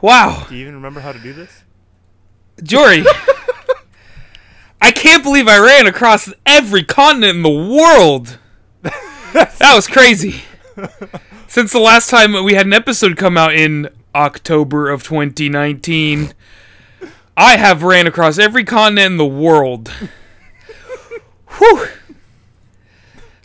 Wow. Do you even remember how to do this? Jory. I can't believe I ran across every continent in the world. that was crazy. Since the last time we had an episode come out in October of 2019, I have ran across every continent in the world. Whew.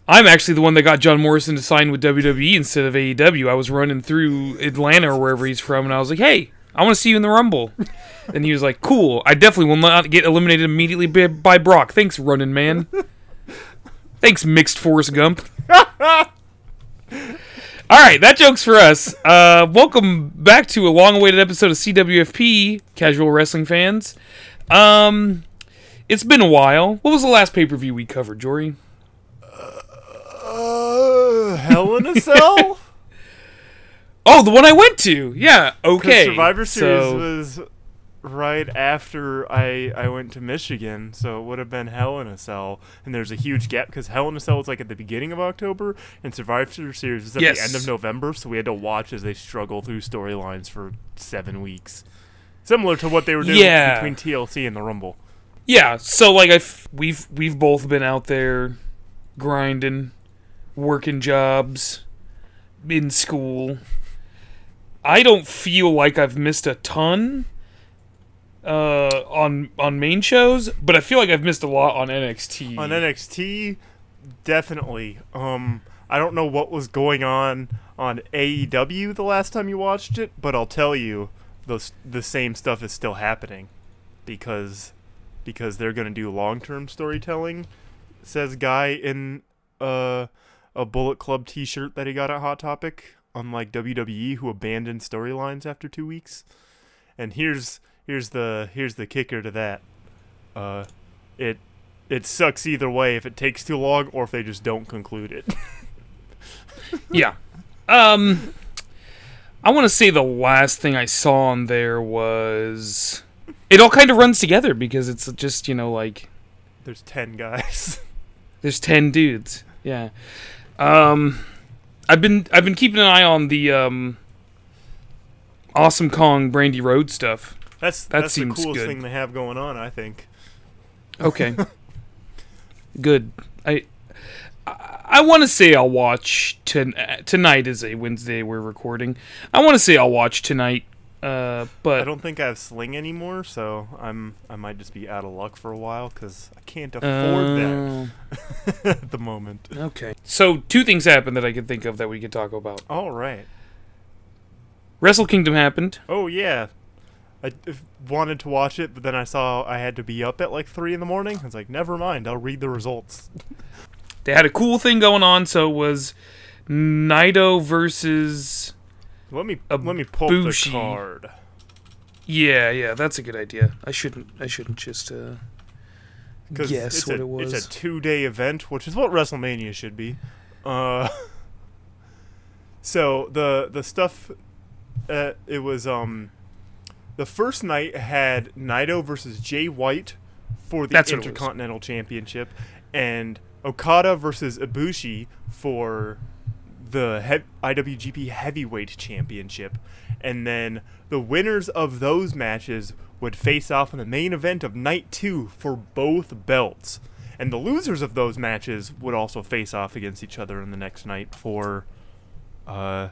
I'm actually the one that got John Morrison to sign with WWE instead of AEW. I was running through Atlanta or wherever he's from, and I was like, "Hey, I want to see you in the Rumble." and he was like, "Cool. I definitely will not get eliminated immediately by, by Brock. Thanks, running man. Thanks, mixed Forrest Gump." All right, that joke's for us. Uh, welcome back to a long-awaited episode of CWFP, casual wrestling fans. Um, it's been a while. What was the last pay-per-view we covered, Jory? Uh, Hell in a Cell. Oh, the one I went to. Yeah. Okay. Survivor Series so- was right after I I went to Michigan, so it would have been Hell in a Cell. And there's a huge gap because Hell in a Cell was like at the beginning of October, and Survivor Series was at Yes. the end of November. So we had to watch as they struggle through storylines for seven weeks, similar to what they were doing Yeah. between TLC and the Rumble. Yeah, so like I we've we've both been out there grinding, working jobs, in school. I don't feel like I've missed a ton uh on on main shows, but I feel like I've missed a lot on NXT. On NXT, definitely. Um, I don't know what was going on on AEW the last time you watched it, but I'll tell you, those the same stuff is still happening, because because they're gonna do long term storytelling. Says guy in uh, a Bullet Club T-shirt that he got at Hot Topic. Unlike WWE, who abandoned storylines after two weeks. And here's here's the here's the kicker to that. Uh, it it sucks either way if it takes too long or if they just don't conclude it. Yeah. Um I want to say the last thing I saw on there was it all kind of runs together because it's just, you know, like There's ten guys. There's ten dudes. Yeah. Um, I've been I've been keeping an eye on the um, Awesome Kong Brandi Rhodes stuff. That's That that's the seems coolest good. thing they have going on, I think. Okay. Good. I I, I want to say I'll watch ton- tonight is a Wednesday we're recording. I want to say I'll watch tonight. Uh, I don't think I have Sling anymore, so I'm I might just be out of luck for a while because I can't afford that uh, at the moment. okay. So two things happened that I could think of that we could talk about. All right. Wrestle Kingdom happened. Oh yeah. I wanted to watch it, but then I saw I had to be up at like three in the morning. I was like, never mind, I'll read the results. They had a cool thing going on. So it was Naito versus. Let me A let me pull the card. Yeah, yeah, that's a good idea. I shouldn't. I shouldn't just uh, guess what a, it was. It's a two-day event, which is what WrestleMania should be. Uh, so the the stuff, uh, it was um, the first night had Naito versus Jay White for the That's what it was. Intercontinental Championship, and Okada versus Ibushi for the he- IWGP Heavyweight Championship, and then the winners of those matches would face off in the main event of night two for both belts, and the losers of those matches would also face off against each other in the next night for, uh,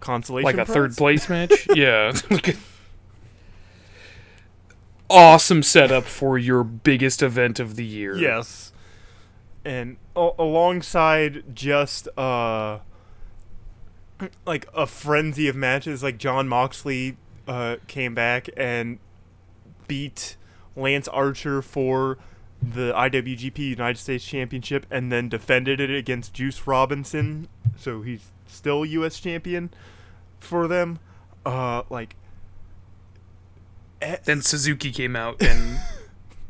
consolation. like a third place match. yeah. Awesome setup for your biggest event of the year. Yes. And alongside just uh like a frenzy of matches like Jon Moxley uh came back and beat Lance Archer for the IWGP United States Championship and then defended it against Juice Robinson so he's still US champion for them. Uh like eh, Then Suzuki came out and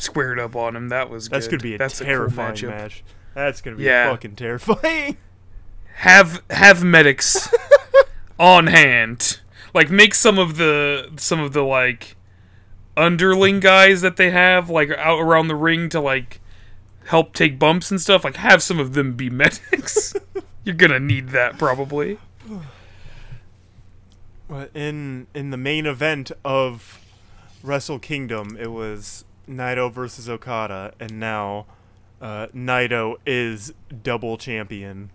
squared up on him. That was that's good. gonna be a That's terrifying a cool match. That's gonna be Yeah. fucking terrifying. Have have medics on hand. Like make some of the some of the like underling guys that they have like out around the ring to like help take bumps and stuff. Like have some of them be medics. You're gonna need that probably. In in the main event of Wrestle Kingdom, it was Naito versus Okada, and now uh, Naito is double champion.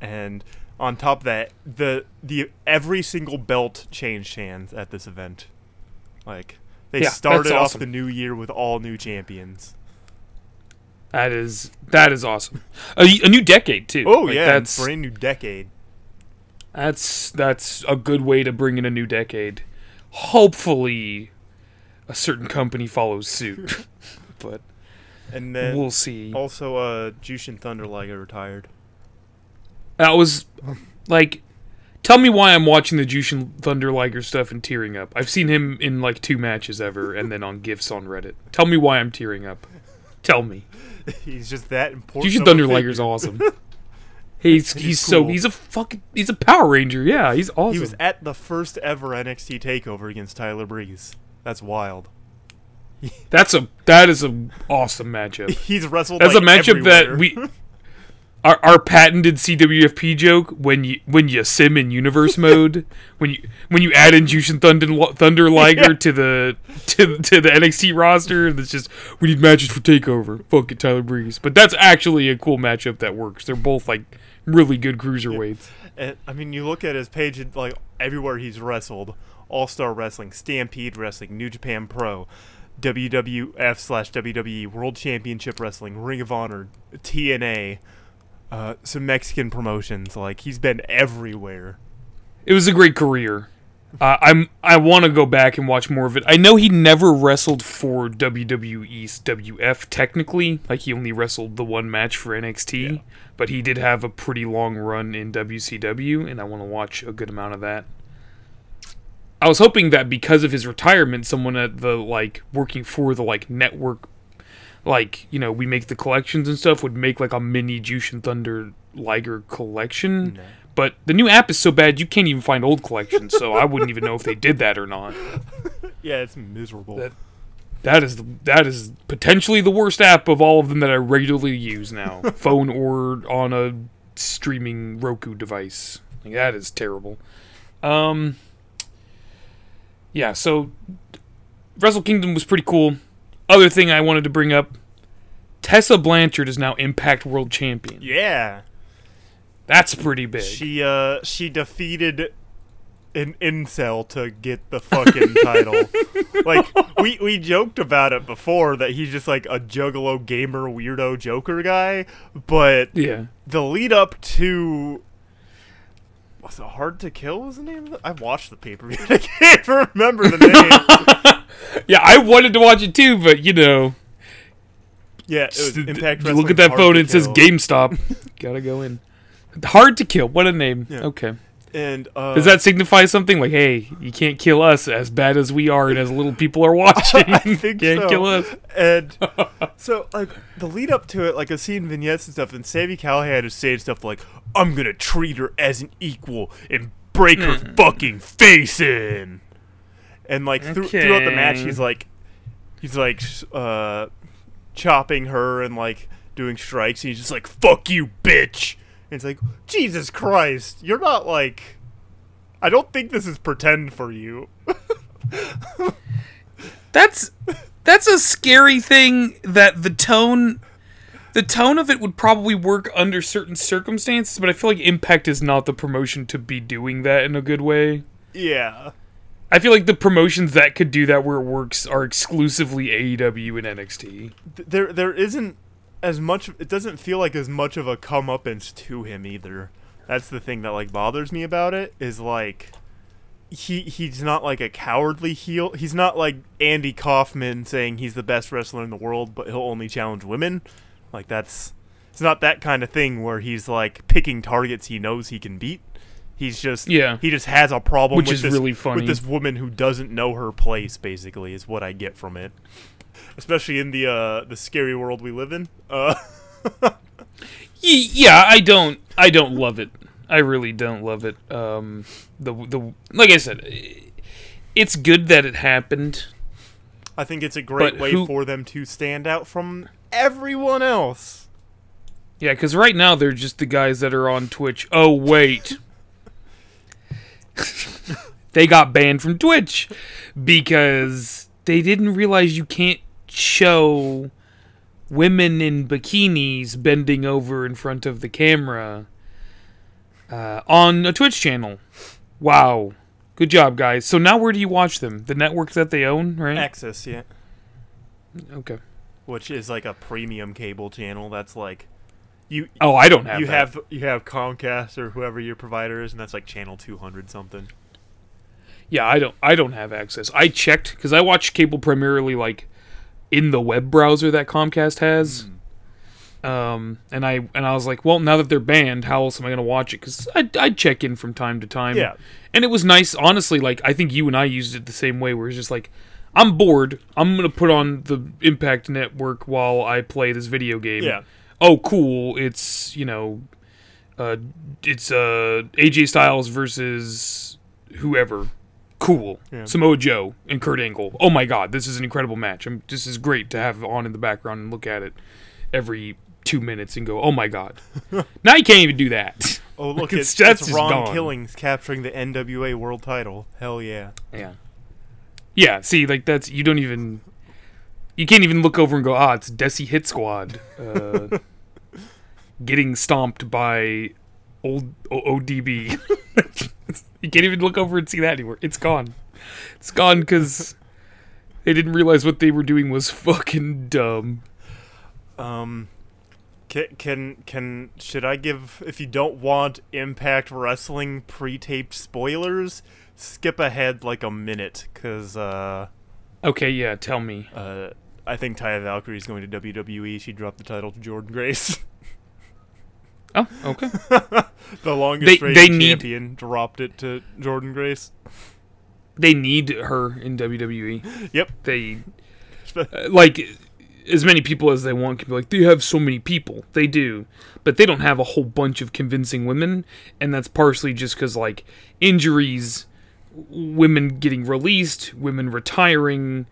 And on top of that, the the every single belt changed hands at this event. Like they Yeah, that's started off the new year with all new champions. That is that is awesome. A, a new decade too. Oh Like, yeah, that's brand new decade. that's that's a good way to bring in a new decade. Hopefully, a certain company follows suit, but And then we'll see. also uh Jushin Thunder Liger retired. That was like, tell me why I'm watching the Jushin Thunder Liger stuff and tearing up. I've seen him in like two matches ever, and then on gifs on Reddit. Tell me why I'm tearing up. Tell me. He's just that important. Jushin Thunder. Liger's awesome. He's He's he's so he's a fucking he's a Power Ranger. Yeah, he's awesome. He was at the first ever NXT takeover against Tyler Breeze. That's wild. That's a that is a awesome matchup. He's wrestled. That's like, a matchup that we our, our patented CWFP joke when you when you sim in universe mode when you when you add in Jushin Thunder Thunder Liger Yeah. to the to, to the NXT roster it's just we need matches for Takeover. Fuck it, Tyler Breeze. But that's actually a cool matchup that works. They're both like really good cruiserweights. And, I mean, you look at his page, like everywhere he's wrestled: All Star Wrestling, Stampede Wrestling, New Japan Pro, WWF slash WWE World Championship Wrestling, Ring of Honor, TNA, uh, some Mexican promotions. Like he's been everywhere. It was a great career. Uh, I'm I want to go back and watch more of it. I know he never wrestled for WWE's WF technically, like he only wrestled the one match for NXT, but he did have a pretty long run in WCW, and I want to watch a good amount of that. I was hoping that because of his retirement, someone at the like working for the like network, like you know we make the collections and stuff, would make like a mini Jushin Thunder Liger collection. No. But the new app is so bad you can't even find old collections, so I wouldn't even know if they did that or not. Yeah, it's miserable. That- That is the, that is potentially the worst app of all of them that I regularly use now, phone or on a streaming Roku device. Like, that is terrible. Um, yeah. So Wrestle Kingdom was pretty cool. Other thing I wanted to bring up: Tessa Blanchard is now Impact World Champion. yeah. That's pretty big. She uh she defeated an incel to get the fucking title. Like we we joked about it before that he's just like a juggalo gamer weirdo joker guy, but yeah. the lead up to was it hard to kill was the name of it? I watched the pay per view. I can't remember the name. Yeah, I wanted to watch it too, but you know, yeah, it was Impact Wrestling look at that phone it says GameStop. Gotta go in. Hard to kill. What a name. Yeah. Okay. And uh, Does that signify something? Like, hey, you can't kill us as bad as we are and as little people are watching. I think can't so. kill us. And so, like, the lead up to it, like, I've seen vignettes and stuff, and Sami Callihan is saying stuff like, I'm gonna treat her as an equal and break her Hmm. fucking face in. And, like, thro- throughout the match, he's like, he's like, uh, chopping her and, like, doing strikes, and he's just like, fuck you, bitch. And it's like, Jesus Christ, you're not, like, I don't think this is pretend for you. That's that's a scary thing that the tone the tone of it would probably work under certain circumstances, but I feel like Impact is not the promotion to be doing that in a good way. Yeah. I feel like the promotions that could do that where it works are exclusively AEW and NXT. there there isn't as much it doesn't feel like as much of a comeuppance to him either that's the thing that like bothers me about it is like he he's not like a cowardly heel he's not like andy kaufman saying he's the best wrestler in the world but he'll only challenge women like that's it's not that kind of thing where he's like picking targets he knows he can beat he's just Yeah. he just has a problem Which with is this, really funny. with this woman who doesn't know her place basically is what i get from it especially in the uh the scary world we live in uh yeah, I don't I don't love it. I really don't love it. Um the the like I said, it's good that it happened. i think it's a great way who- for them to stand out from everyone else Yeah, cuz right now they're just the guys that are on Twitch. Oh wait. they got banned from Twitch because they didn't realize you can't show women in bikinis bending over in front of the camera uh, on a Twitch channel. Wow. Good job, guys. So now where do you watch them? The network that they own, right? AXS, yeah. Okay. Which is like a premium cable channel. That's like you. Oh, I don't have you that. have you have Comcast or whoever your provider is, and that's like channel two hundred something. Yeah, I don't. I don't have access. I checked because I watch cable primarily like in the web browser that Comcast has. Um, and I and I was like, well, now that they're banned, how else am I gonna watch it? Because I I check in from time to time. Yeah. and it was nice. Honestly, like I think you and I used it the same way. Where it's just like, I'm bored. I'm gonna put on the Impact Network while I play this video game. Yeah. Oh, cool. It's you know, uh, it's uh AJ Styles versus whoever. Cool. Yeah. Samoa Joe and Kurt Angle. Oh my God, this is an incredible match. I'm, this is great to have on in the background and look at it every two minutes and go, oh my God. now you can't even do that. Oh look, It's- it's, it's Ron gone. Killings capturing the NWA World Title. Hell yeah! Yeah. Yeah, see, like that's you don't even you can't even look over and go, ah, it's Desi Hit Squad uh, getting stomped by old o- ODB. you can't even look over and see that anymore. It's gone. It's gone because they didn't realize what they were doing was fucking dumb. Um, can can can should I give if you don't want Impact Wrestling pre-taped spoilers? Skip ahead like a minute, cause uh, Okay, yeah, tell me. uh, I think Taya Valkyrie is going to WWE. She dropped the title to Jordynne Grace. Oh, okay. the longest They- reigning they need- champion dropped it to Jordynne Grace. they need her in WWE. Yep. They uh, like as many people as they want can be like they have so many people they do but they don't have a whole bunch of convincing women and that's partially just because like injuries women getting released women retiring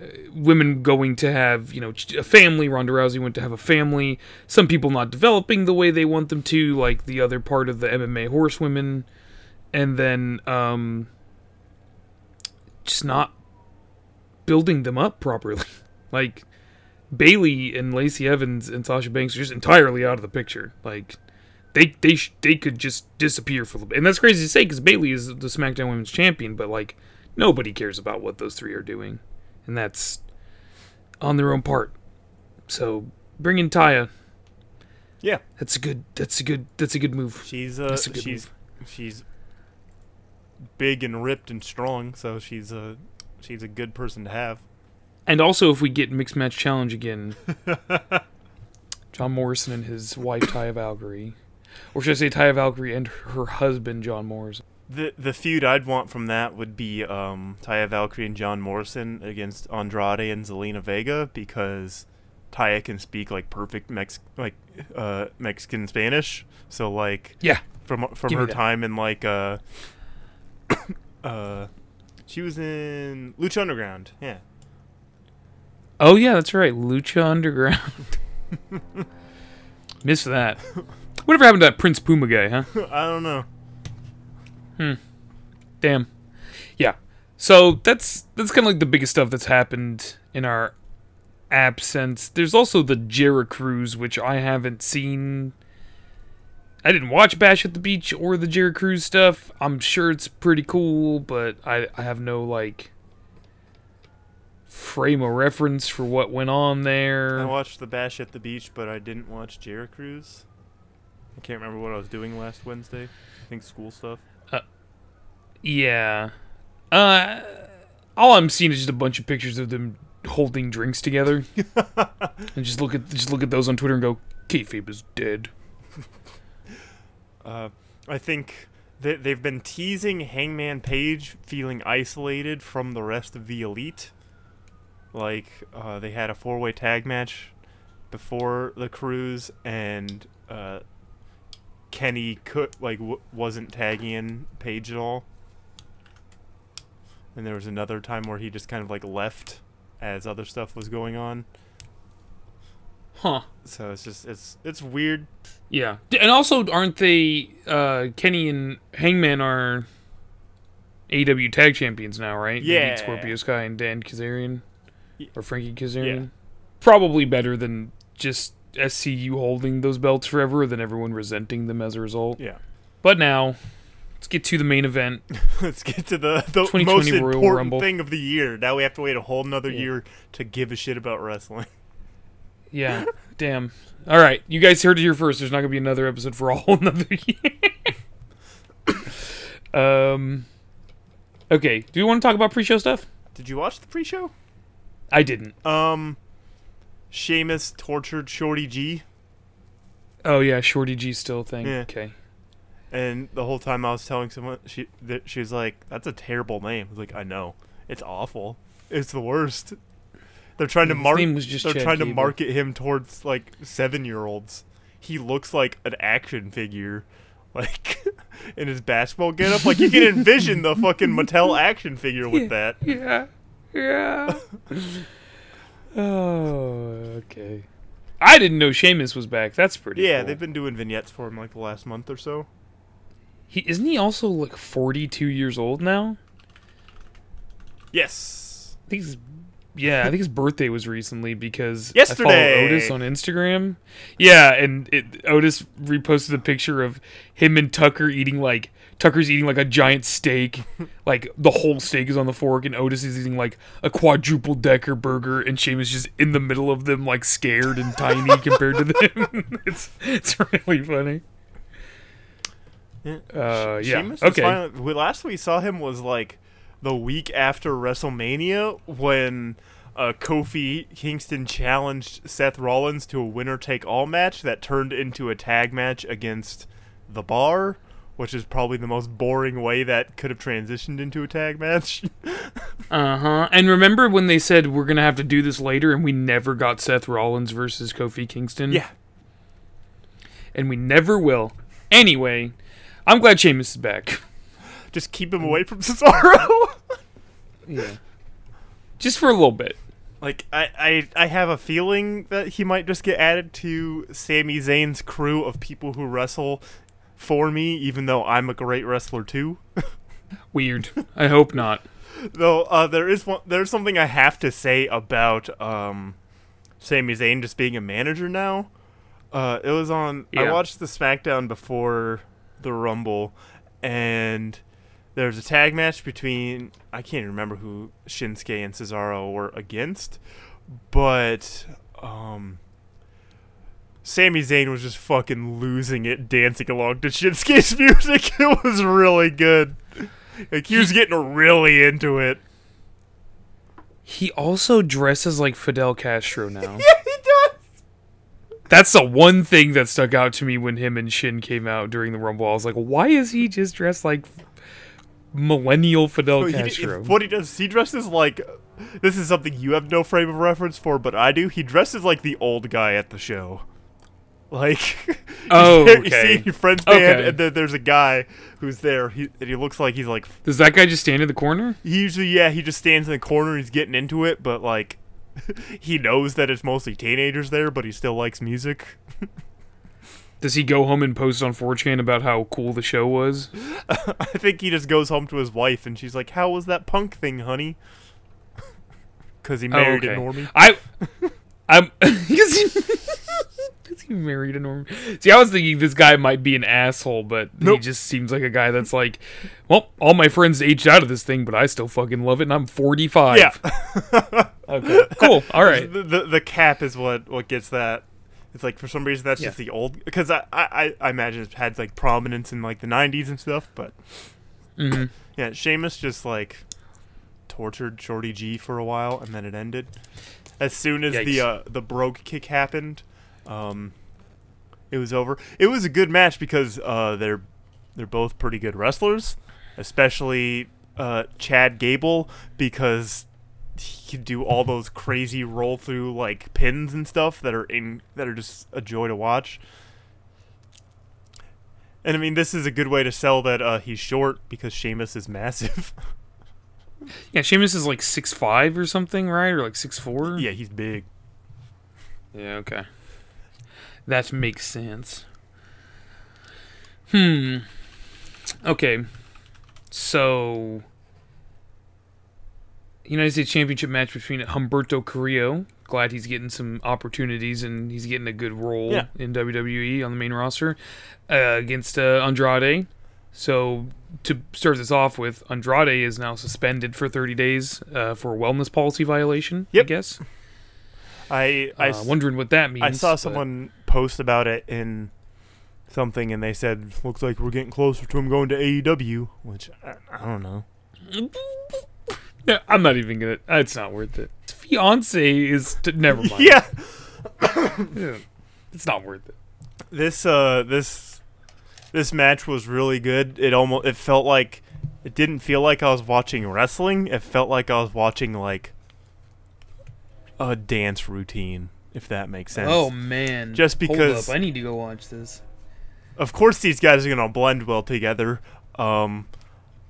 uh, women going to have you know a family. Ronda rousey went to have a family. Some people not developing the way they want them to like the other part of the mma horsewomen. And then um just not building them up properly. Like Bayley and Lacey Evans and Sasha Banks are just entirely out of the picture. Like they they sh- they could just disappear for a little bit. And that's crazy to say because Bayley is the SmackDown Women's Champion, but like nobody cares about what those three are doing, and that's on their own part. So bring in Taya. Yeah, That's a good. That's a good. That's a good move. she's uh, a good she's she's big and ripped and strong, so she's a she's a good person to have. And also, if we get mixed match challenge again, John Morrison and his wife Taya Valkyrie, or should I say Taya Valkyrie and her husband John Morrison. The the feud I'd want from that would be um, Taya Valkyrie and John Morrison against Andrade and Zelina Vega because Taya can speak like perfect Mex like uh, Mexican Spanish. So like Yeah, from from Give her time in like uh uh she was in Lucha Underground. Yeah. Oh yeah, that's right. Lucha Underground. Missed that. Whatever happened to that Prince Puma guy, huh? I don't know. Hmm. Damn. Yeah. So that's that's kind of like the biggest stuff that's happened in our absence. There's also the Jera Cruise, which I haven't seen. I didn't watch Bash at the Beach or the Jera Cruise stuff. I'm sure it's pretty cool, but I I have no like frame of reference for what went on there. I watched the Bash at the Beach, but I didn't watch Jera Cruise. I can't remember what I was doing last Wednesday. I think school stuff. Yeah. Uh, all I'm seeing is just a bunch of pictures of them holding drinks together, and just look at just look at those on Twitter and go, "Kayfabe is dead." Uh, I think that they've been teasing Hangman Page feeling isolated from the rest of the elite. Like uh, they had a four-way tag match before the cruise, and uh, Kenny could like w- wasn't tagging in Page at all. And there was another time where he just kind of like left as other stuff was going on. Huh? So it's just it's it's weird. Yeah. And also, aren't they? Uh, Kenny and Hangman are AW Tag Champions now, right? Yeah. Scorpio Sky and Dan Kazarian or Frankie Kazarian. Probably better than just SCU holding those belts forever, than everyone resenting them as a result. Yeah. But now, let's get to the main event. Let's get to the, the 2020 most Royal important Rumble. thing of the year. Now we have to wait a whole nother Yeah. year to give a shit about wrestling. Yeah, damn. All right, you guys heard it here first. There's not gonna be another episode for a whole another year. um. Okay, do you want to talk about pre-show stuff? Did you watch the pre-show? I didn't. Um, Sheamus tortured Shorty G, Oh yeah, Shorty G still thing. Yeah. Okay. and the whole time I was telling someone, she that she was like, "That's a terrible name." I was like, "I know, it's awful. It's the worst." They're trying to market. name was just They're Chad trying to market him towards like seven-year-olds. He looks like an action figure, like in his basketball getup. Like you can envision the fucking Mattel action figure with that. Yeah. Yeah. oh, okay. I didn't know Sheamus was back. That's pretty. Yeah, cool. they've been doing vignettes for him like the last month or so. He isn't he also like 42 years old now? Yes. I think his, yeah, I think his birthday was recently because I Yesterday. follow Otis on Instagram. Yeah, and it, Otis reposted a picture of him and Tucker eating like Tucker's eating like a giant steak, like the whole steak is on the fork, and Otis is eating like a quadruple decker burger, and Sheamus just in the middle of them, like scared and tiny compared to them. it's it's really funny. Yeah. Uh, yeah. Okay. finally- we- last we saw him was like the week after WrestleMania when uh, Kofi Kingston challenged Seth Rollins to a winner take all match that turned into a tag match against The Bar, which is probably the most boring way that could have transitioned into a tag match. Uh huh. And remember when they said we're gonna have to do this later, and we never got Seth Rollins versus Kofi Kingston? yeah. and we never will. Anyway, I'm glad Sheamus is back. Just keep him away from Cesaro. Yeah. Just for a little bit. Like I, I, I have a feeling that he might just get added to Sami Zayn's crew of people who wrestle for me, even though I'm a great wrestler too. Weird. I hope not. Though uh, there is one, there's something I have to say about um, Sami Zayn just being a manager now. Uh, it was on. I watched the SmackDown before the Rumble, and there was a tag match between I can't even remember who Shinsuke and Cesaro were against, but um, Sami Zayn was just fucking losing it, dancing along to Shinsuke's music. It was really good. Like he was getting really into it. He also dresses like Fidel Castro now. Yeah, he does. That's the one thing that stuck out to me when him and Shin came out during the Rumble. I was like, why is he just dressed like millennial Fidel No, he- Castro? what he does, he dresses like. This is something you have no frame of reference for, but I do. He dresses like the old guy at the show. Like, Oh, you okay. see your friend's band, Okay. and then there's a guy who's there. He and he looks like he's like Does that guy just stand in the corner? he usually yeah he just stands in the corner. He's getting into it, but like he knows that it's mostly teenagers there, but he still likes music. Does he go home and post on 4chan about how cool the show was? I think he just goes home to his wife, and she's like, "How was that punk thing, honey?" Because he oh, married Oh, okay. a normie. I, I'm because he, married a Norman. See, I was thinking this guy might be an asshole, but he just seems like a guy that's like, well, all my friends aged out of this thing, but I still fucking love it, and I'm 45. Yeah. Okay. Cool. All right. The, the the cap is what what gets that. It's like for some reason that's just the old because I, I I imagine it's had like prominence in like the '90s and stuff, but hmm yeah, Sheamus just like tortured Shorty G for a while and then it ended. As soon as the uh, the Brogue Kick happened, um, it was over. It was a good match because uh, they're they're both pretty good wrestlers, especially uh, Chad Gable because he can do all those crazy roll through like pins and stuff that are in that are just a joy to watch. And I mean, this is a good way to sell that uh, he's short because Sheamus is massive. Yeah, Sheamus is like six five or something, right? Or like six four. yeah, he's big. Yeah. Okay. That makes sense. Hmm. Okay. So United States Championship match between Humberto Carrillo. Glad he's getting some opportunities and he's getting a good role Yeah. in WWE on the main roster uh, against uh, Andrade. So to start this off with, Andrade is now suspended for 30 days uh, for a wellness policy violation. I Yep. guess. I I Uh, wondering what that means. I saw someone post about it in something, and they said looks like we're getting closer to him going to AEW, which I, I don't know. Yeah, I'm not even gonna. It's not worth it. His fiance is. T- never mind. Yeah, Yeah. It's not worth it. this uh this this match was really good. It almost it felt like it didn't feel like I was watching wrestling. It felt like I was watching like a dance routine, if that makes sense. Oh man! Just Hold because- up, I need to go watch this. of course these guys are gonna blend well together. Um,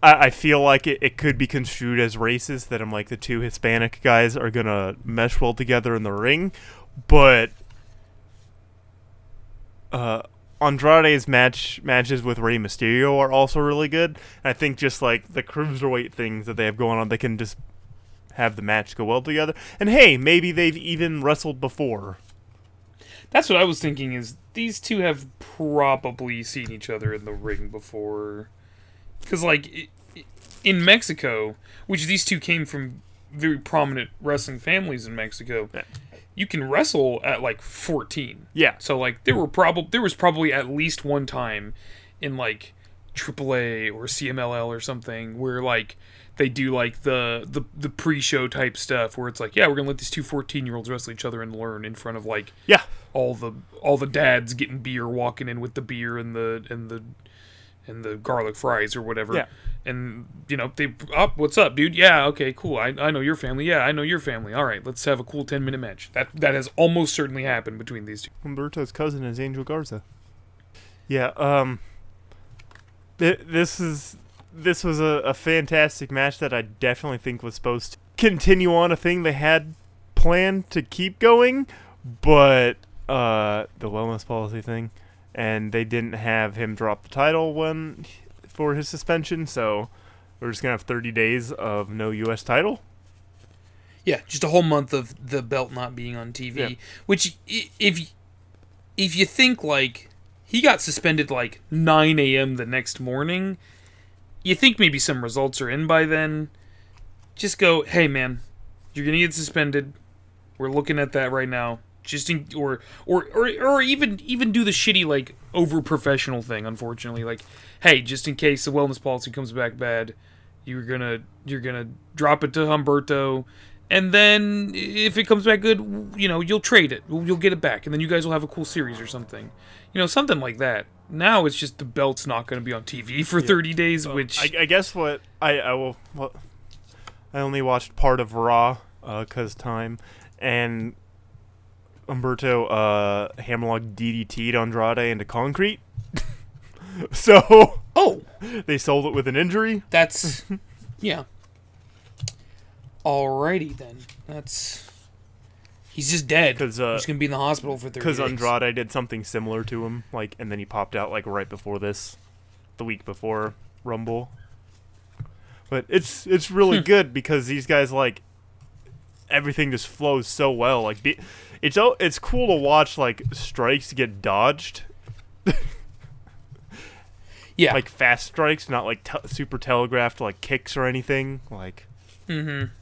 I, I feel like it, it could be construed as racist that I'm like the two Hispanic guys are gonna mesh well together in the ring, but uh, Andrade's match matches with Rey Mysterio are also really good. I think just like the cruiserweight things that they have going on, they can just have the match go well together. And hey, maybe they've even wrestled before. That's what I was thinking. Is these two have probably seen each other in the ring before? Because like in Mexico, which these two came from very prominent wrestling families in Mexico, Yeah. you can wrestle at like 14. Yeah, So like there were probably there was probably at least one time in like AAA or CMLL or something where like they do like the the, the pre-show type stuff where it's like yeah we're gonna let these two 14 year olds wrestle each other and learn in front of like yeah. all the all the dads getting beer walking in with the beer and the and the and the garlic fries or whatever. Yeah. and you know they up what's up dude? Yeah okay cool. I, I know your family. Yeah i know your family. All right let's have a cool 10 minute match. That that has almost certainly happened between these two. Humberto's cousin is Angel Garza. Yeah, um th- this is this was a, a fantastic match that I definitely think was supposed to continue on a thing they had planned to keep going, but uh the wellness policy thing and they didn't have him drop the title when for his suspension, so we're just going to have 30 days of no US title. Yeah, just a whole month of the belt not being on TV. Yeah. Which, if if you think like he got suspended like 9 a.m. the next morning, you think maybe some results are in by then. Just go, hey man, you're gonna get suspended. We're looking at that right now. Just in, or or or or even even do the shitty like over professional thing. Unfortunately, like, hey, just in case the wellness policy comes back bad, you're gonna you're gonna drop it to Humberto, and then if it comes back good, you know you'll trade it, you'll get it back, and then you guys will have a cool series or something, you know, something like that. Now it's just the belt's not going to be on TV for 30 days, which I, I guess what I I will what I only watched part of Raw uh, because time and Umberto uh, Hammerlock DDT'd Andrade into concrete. so oh, they sold it with an injury. that's yeah. Alrighty then, that's he's just dead. uh, he's gonna be in the hospital for 30 Because. Andrade did something similar to him, like, and then he popped out like right before this, the week before Rumble. But it's it's really Hmm. good because these guys like everything just flows so well. Like, be, it's it's cool to watch like strikes get dodged, yeah, like fast strikes, not like te- super telegraphed like kicks or anything. Like, mm-hmm.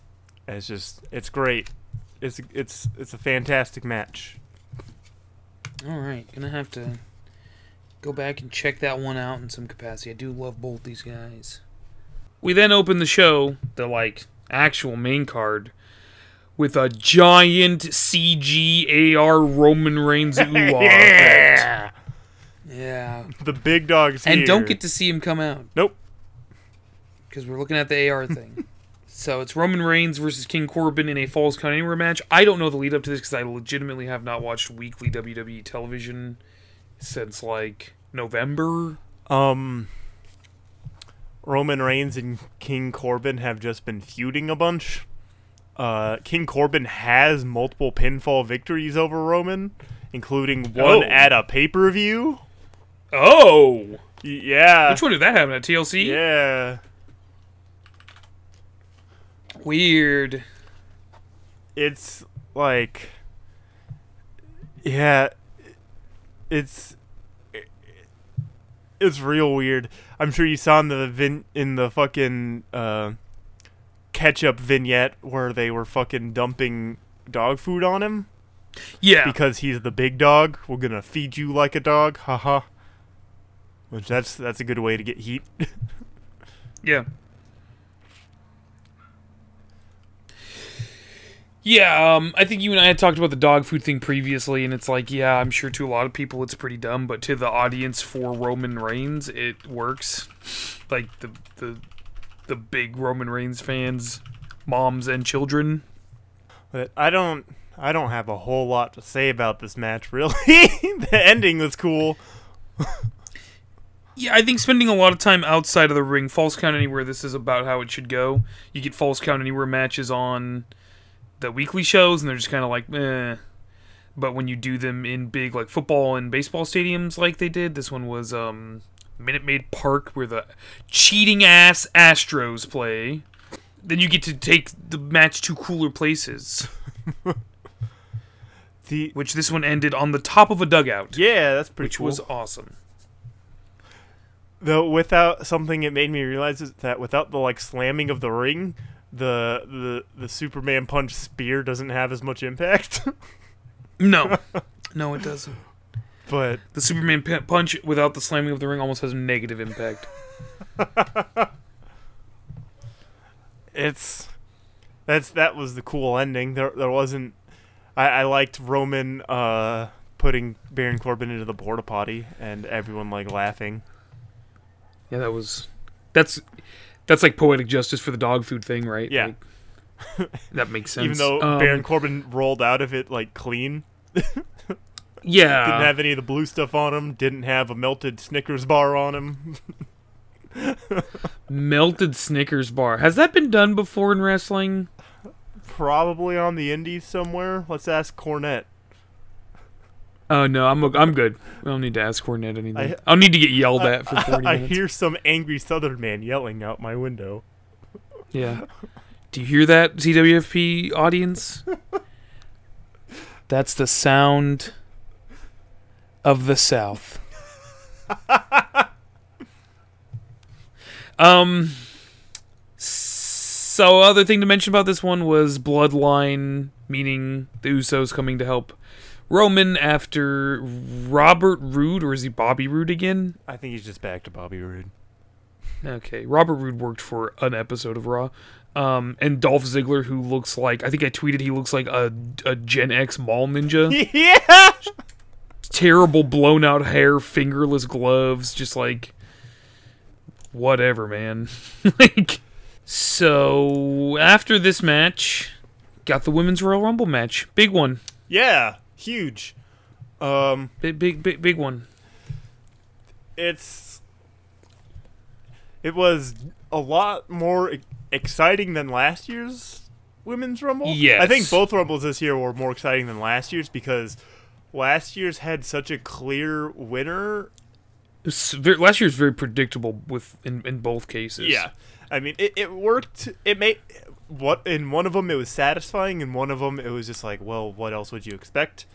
it's just it's great. It's it's it's a fantastic match. All right, gonna have to go back and check that one out in some capacity. I do love both these guys. We then open the show, the like actual main card, with a giant CGAR Roman Reigns ooh effect. Yeah, The big dogs and here. And don't get to see him come out nope. because we're looking at the AR thing. so it's Roman Reigns versus King Corbin in a Falls Count Anywhere match. I don't know the lead up to this because I legitimately have not watched weekly WWE television since like November. Um, Roman Reigns and King Corbin have just been feuding a bunch. Uh, King Corbin has multiple pinfall victories over Roman, including one Oh. at a pay per view. Oh, Yeah. which one did that happen at TLC? Yeah. Weird. It's like, yeah, it's it's real weird. I'm sure you saw in the vin in the fucking uh, ketchup vignette where they were fucking dumping dog food on him Yeah. because he's the big dog. We're gonna feed you like a dog, haha. Which that's that's a good way to get heat. Yeah. Yeah, um, I think you and I had talked about the dog food thing previously, and it's like, yeah, I'm sure to a lot of people it's pretty dumb, but to the audience for Roman Reigns, it works. Like the the the big Roman Reigns fans, moms and children. But I don't I don't have a whole lot to say about this match really. the ending was cool. Yeah, I think spending a lot of time outside of the ring, Falls Count Anywhere, this is about how it should go. You get Falls Count Anywhere matches on the weekly shows, and they're just kind of like, eh. But when you do them in big, like, football and baseball stadiums like they did, this one was um, Minute Maid Park, where the cheating ass Astros play. Then you get to take the match to cooler places, The which this one ended on the top of a dugout, yeah, that's pretty which cool. was awesome. Though without something, it made me realize is that without the like slamming of the ring, the the the Superman punch spear doesn't have as much impact. No, no, it doesn't. But The Superman p- punch without the slamming of the ring almost has a negative impact. it's that's that was the cool ending. There there wasn't. I, I liked Roman uh, putting Baron Corbin into the porta potty and everyone like laughing. Yeah, that was that's that's like poetic justice for the dog food thing, right? Yeah. Like, that makes sense. Even though Um, Baron Corbin rolled out of it like clean, yeah, didn't have any of the blue stuff on him, didn't have a melted Snickers bar on him. melted Snickers bar. Has that been done before in wrestling? Probably on the Indies somewhere. Let's ask Cornette. Oh no, I'm I'm good. I don't need to ask Cornette anything. I- I, will need to get yelled at for 40 I minutes. hear some angry Southern man yelling out my window. Yeah. Do you hear that, CWFP audience? That's the sound of the South. um. So, other thing to mention about this one was Bloodline, meaning the Usos coming to help Roman after Robert Roode, or is he Bobby Roode again? I think he's just back to Bobby Roode. Okay, Robert Roode worked for an episode of Raw. Um, and Dolph Ziggler, who looks like I think I tweeted he looks like a, a Gen X mall ninja. yeah. Terrible blown out hair, fingerless gloves, just like whatever, man. like so after this match, got the women's Royal Rumble match. Big one. Yeah. Huge. Um, Big big big big one. it's it was a lot more exciting than last year's women's rumble. Yes. I think both rumbles this year were more exciting than last year's because last year's had such a clear winner. It's ve- Last year's very predictable with in, in both cases. Yeah. I mean, it, it worked. It made what in one of them it was satisfying, in one of them it was just like, well, what else would you expect?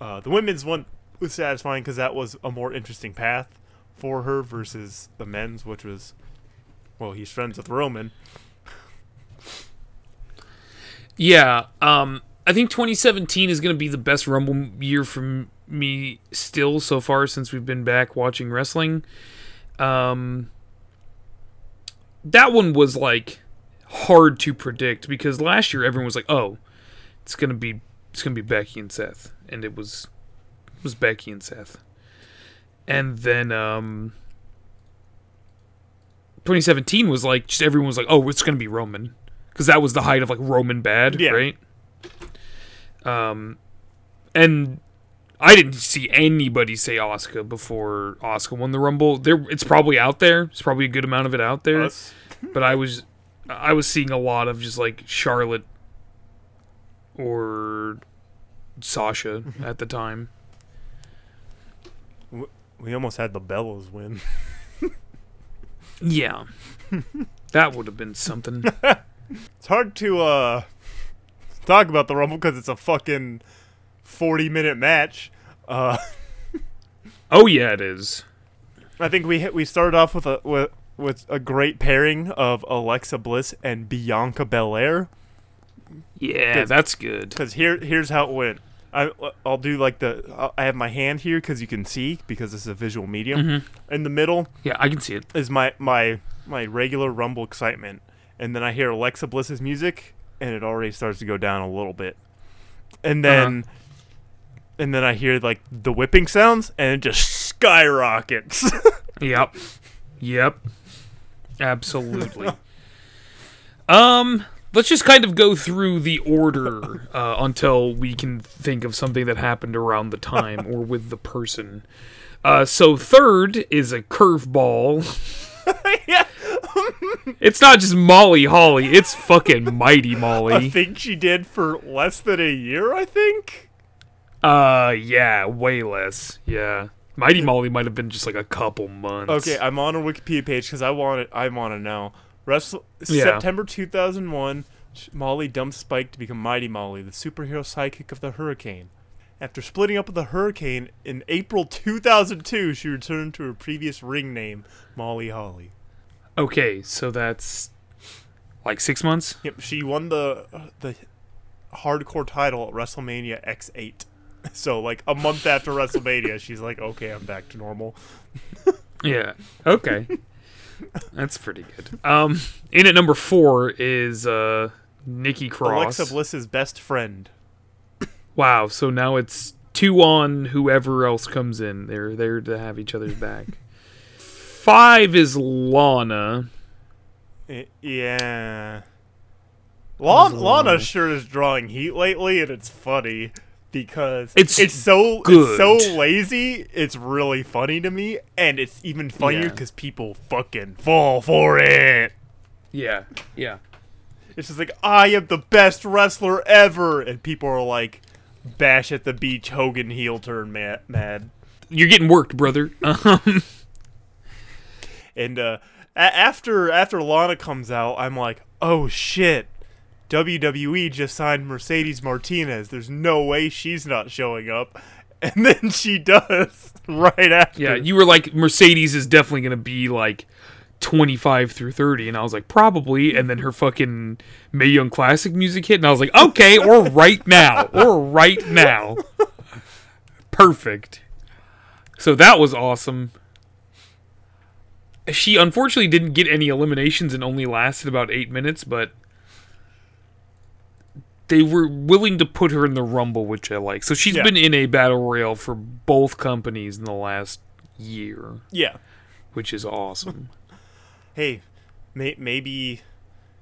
Uh, the women's one was satisfying because that was a more interesting path for her versus the men's, which was, well, he's friends with Roman. Yeah, um, I think 2017 is going to be the best Rumble year for me still so far since we've been back watching wrestling. Um, that one was like hard to predict because last year everyone was like, "Oh, it's gonna be it's gonna be Becky and Seth," and it was it was Becky and Seth, and then um. 2017 was like just everyone was like, "Oh, it's gonna be Roman," because that was the height of like Roman bad, Yeah. right? Um, and I didn't see anybody say Oscar before Oscar won the Rumble. There, it's probably out there. It's probably a good amount of it out there. Us. But I was, I was seeing a lot of just like Charlotte or Sasha at the time. We almost had the Bellas win. Yeah, that would have been something. It's hard to uh talk about the Rumble because it's a fucking forty minute match. Uh, Oh yeah, it is. I think we hit, we started off with a with with a great pairing of Alexa Bliss and Bianca Belair. Yeah, that's good. Because here here's how it went. I I'll do like the I'll- I have my hand here because you can see because this is a visual medium. Mm-hmm. In the middle Yeah, I can see it. is my my my regular Rumble excitement, and then I hear Alexa Bliss's music, and it already starts to go down a little bit, and then and then I hear like the whipping sounds, and it just skyrockets. Yep. Yep. Absolutely. um, let's just kind of go through the order uh, until we can think of something that happened around the time or with the person. Uh, so third is a curveball. yeah, It's not just Molly Holly. It's fucking Mighty Molly. I think she did for less than a year. I think. Uh, yeah, way less. Yeah, Mighty Molly might have been just like a couple months. Okay, I'm on her Wikipedia page because I want it. I want to know. Wrestle Yeah. September 2001. Molly dumps Spike to become Mighty Molly, the superhero sidekick of the Hurricane. After splitting up with the Hurricane in April 2002, she returned to her previous ring name, Molly Holly. Okay, so that's like six months. Yep, she won the the hardcore title at WrestleMania X8. So like a month after WrestleMania, she's like, "Okay, I'm back to normal." Yeah. Okay. That's pretty good. Um, in at number four is uh Nikki Cross. Alexa Bliss's best friend. wow. So now it's two on whoever else comes in. They're there to have each other's back. Five is Lana. I- yeah. Lana, Lana? Lana sure is drawing heat lately, and it's funny because It's it's so good. it's so lazy. It's really funny to me, and it's even funnier Yeah. because people fucking fall for it. Yeah. Yeah. It's just like I am the best wrestler ever, and people are like, bash at the beach, Hogan heel turn mad. mad. You're getting worked, brother. Um, And uh, a- after after Lana comes out, I'm like, oh shit. WWE just signed Mercedes Martinez. There's no way she's not showing up. And then she does right after. yeah, you were like Mercedes is definitely gonna be like 25 through 30 and i was like probably and then her fucking Mae Young classic music hit and i was like okay or right now or right now perfect so that was awesome she unfortunately didn't get any eliminations and only lasted about eight minutes but they were willing to put her in the rumble which i like so she's Yeah. been in a battle royale for both companies in the last year yeah. which is awesome Hey, may- maybe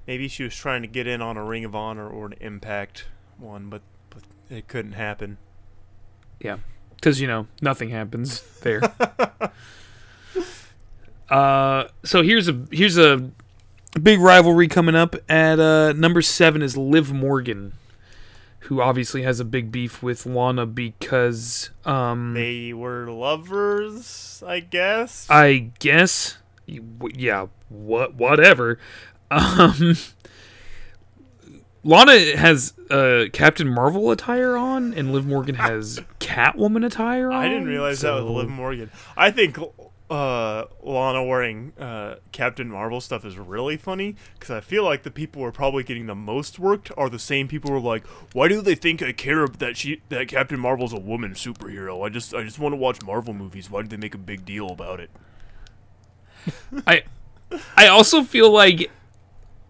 maybe she was trying to get in on a Ring of Honor or an Impact one, but, but it couldn't happen. Yeah, because you know nothing happens there. uh, so here's a here's a big rivalry coming up at uh, number seven is Liv Morgan, who obviously has a big beef with Lana because um, They were lovers, I guess. I guess yeah what whatever. Um, Lana has uh, Captain Marvel attire on, and Liv Morgan has Catwoman attire on. I didn't realize that with so- Liv Morgan. I think uh, Lana wearing uh, Captain Marvel stuff is really funny because I feel like the people who are probably getting the most worked are the same people who are like, "Why do they think I care that she that Captain Marvel's a woman superhero? I just I just want to watch Marvel movies. Why do they make a big deal about it?" I I also feel like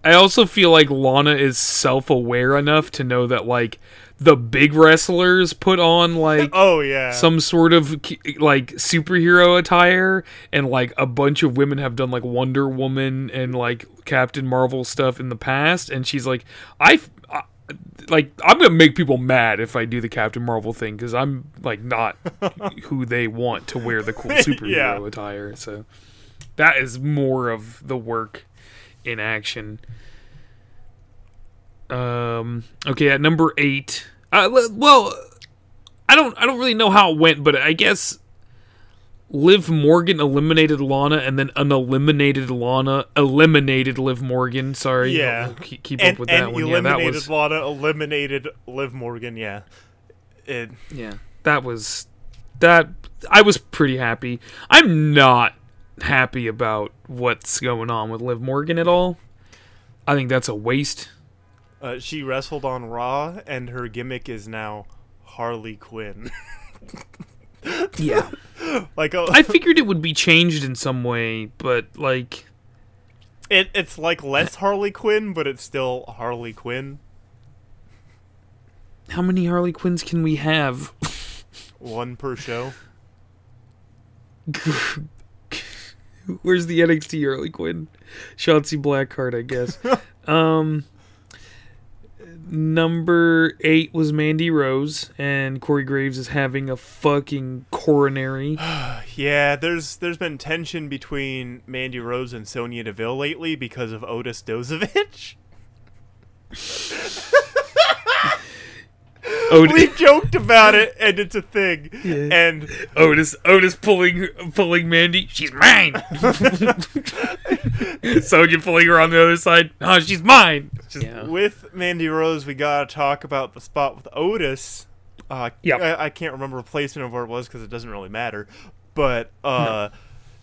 I also feel like Lana is self-aware enough to know that like the big wrestlers put on like Oh yeah, some sort of like superhero attire and like a bunch of women have done like Wonder Woman and like Captain Marvel stuff in the past and she's like I, I like I'm to make people mad if I do the Captain Marvel thing cuz I'm like not who they want to wear the cool superhero Yeah. attire so. That is more of the work in action um okay at number 8 uh, well I don't I don't really know how it went, but I guess Liv Morgan eliminated Lana, and then uneliminated Lana eliminated Liv Morgan. Sorry, Yeah. I'll keep, keep and, up with and that one. Yeah, that was Lana, eliminated Liv Morgan. Yeah, it, yeah, that was that. I was pretty happy. I'm not happy about what's going on with Liv Morgan at all. I think that's a waste. Uh, she wrestled on Raw, and her gimmick is now Harley Quinn. Yeah, like oh, I figured it would be changed in some way, but like, it, it's like less Harley Quinn, but it's still Harley Quinn. how many Harley Quinns can we have? One per show. Where's the NXT Harley Quinn? Shotzi Blackheart, I guess. um, number eight was Mandy Rose, and Corey Graves is having a fucking coronary. Yeah, there's there's been tension between Mandy Rose and Sonya Deville lately because of Otis Dozovic. Ot- We've joked about it, and it's a thing. Yeah. And Otis, Otis pulling pulling Mandy. She's mine. Sonya pulling her on the other side. Oh, she's mine. Yeah. with Mandy Rose, we gotta talk about the spot with Otis. Uh, Yep. I, I can't remember replacement of where it was because it doesn't really matter. But uh,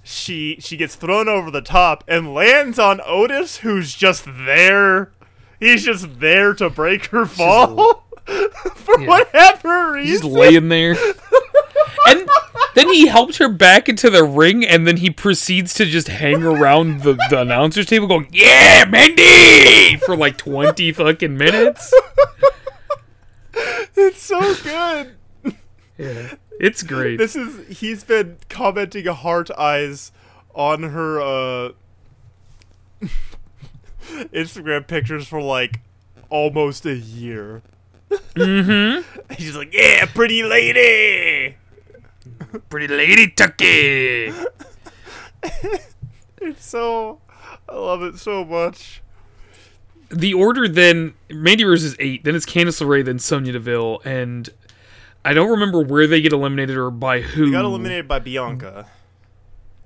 she she gets thrown over the top and lands on Otis, who's just there. He's just there to break her fall for Yeah. whatever reason. He's laying there. And then he helps her back into the ring, and then he proceeds to just hang around the, the announcer's table going, Yeah, Mandy! For like 20 fucking minutes. it's so good. Yeah. It's great. This is he's been commenting heart eyes on her uh Instagram pictures for like almost a year. Mm-hmm. He's like, "Yeah, pretty lady." Pretty Lady Tucky. It's so I love it so much. The order then, Mandy Rose is eight, then it's Candice LeRae, then Sonya Deville, and I don't remember where they get eliminated or by who. He got eliminated by Bianca.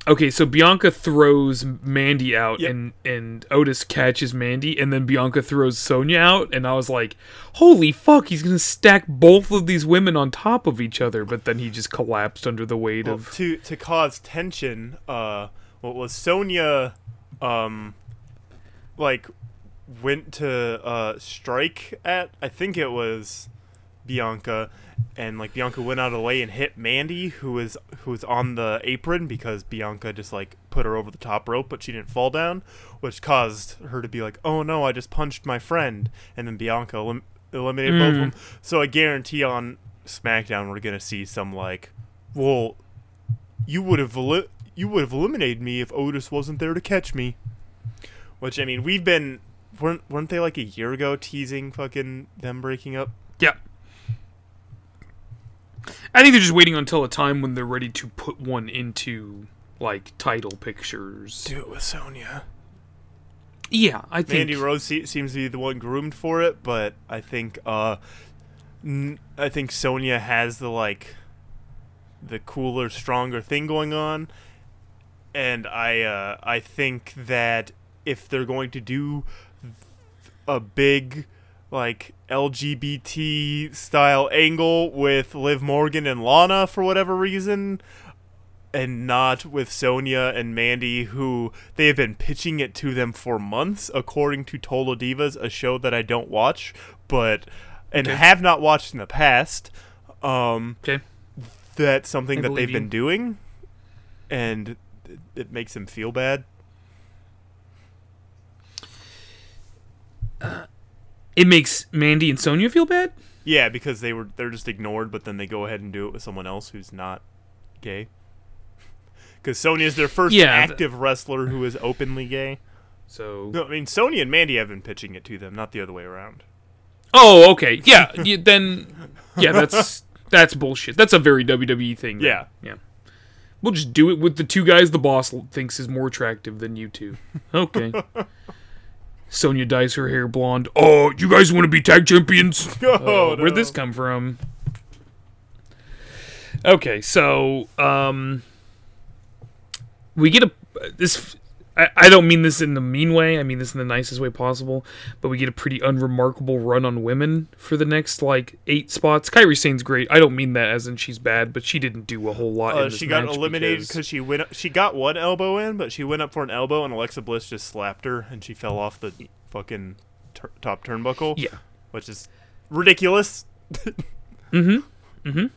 Okay, so Bianca throws Mandy out, Yep. and and Otis catches Mandy, and then Bianca throws Sonya out, and I was like, "Holy fuck, he's gonna stack both of these women on top of each other!" But then he just collapsed under the weight Well, of. to to cause tension, uh what was Sonya um like went to uh strike at I think it was Bianca and like Bianca went out of the way and hit Mandy who was who was on the apron because Bianca just like put her over the top rope but she didn't fall down which caused her to be like oh no I just punched my friend. And then Bianca elim- eliminated both of mm. them. So I guarantee on SmackDown we're gonna see some like well you would have you would have eliminated me if Otis wasn't there to catch me. Which I mean we've been weren't weren't they like a year ago teasing fucking them breaking up? Yeah. I think they're just waiting until a time when they're ready to put one into like title pictures. do it with Sonya Yeah, I think. Mandy Rose se- seems to be the one groomed for it, but I think uh, n- I think Sonya has the like the cooler, stronger thing going on, and I uh, I think that if they're going to do a big like LGBT style angle with Liv Morgan and Lana for whatever reason, and not with Sonya and Mandy, who they have been pitching it to them for months, according to Total Divas, a show that I don't watch, but and Okay. have not watched in the past. Um, Okay. that's something I that they've been doing, and it, it makes them feel bad. It makes Mandy and Sonya feel bad. Yeah, because they were they're just ignored, but then they go ahead and do it with someone else who's not gay. Because Sonya is their first Yeah, th- active wrestler who is openly gay. So. No, I mean Sonya and Mandy have been pitching it to them, not the other way around. Oh, okay. Yeah. yeah then. Yeah, that's that's bullshit. That's a very WWE thing. then. Yeah. Yeah. We'll just do it with the two guys the boss thinks is more attractive than you two. Okay. Sonya dyes her hair blonde. Oh, you guys want to be tag champions? Oh, Uh, Where'd this come from? Okay, so um we get a this. I, I don't mean this in the mean way. I mean this in the nicest way possible. But we get a pretty unremarkable run on women for the next like eight spots. Kairi Sane's great. I don't mean that as in she's bad, but she didn't do a whole lot. Uh, in this she got eliminated because- she went. She got one elbow in, but she went up for an elbow, and Alexa Bliss just slapped her, and she fell off the fucking tur- top turnbuckle. Yeah. which is ridiculous. Mhm. Mhm.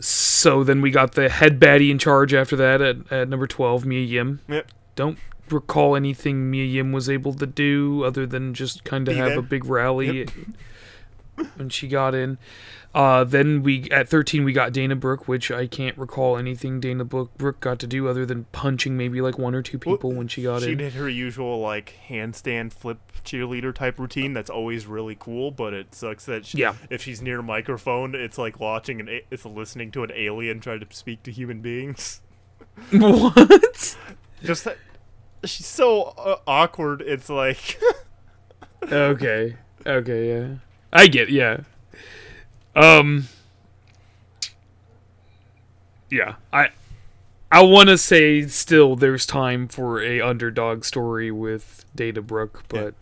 So then we got the head baddie in charge after that at, at number 12, Mia Yim. Yep. Don't recall anything Mia Yim was able to do other than just kind of have there. a big rally when she got in. Uh, then we at 13 we got Dana Brooke, which I can't recall anything Dana Brooke, got to do other than punching maybe like one or two Well, people when she got she in. She did her usual like handstand flip cheerleader type routine. That's always really cool, but it sucks that she, Yeah. if she's near a microphone, it's like watching an a- it's listening to an alien try to speak to human beings. what? Just that she's so uh, awkward. It's like okay. Okay, yeah. I get yeah. Um Yeah. I I want to say still there's time for a underdog story with Dana Brooke, but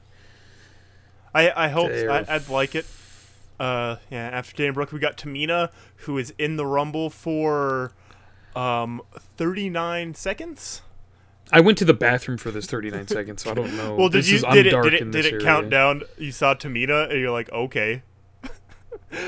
I I hope I, I'd like it. Uh, yeah. After Dana Brooke, we got Tamina, who is in the Rumble for um 39 seconds. I went to the bathroom for this 39 seconds, so I don't know. Well, did This you is- I'm did it dark did it did it count area. down? You saw Tamina, and you're like, okay.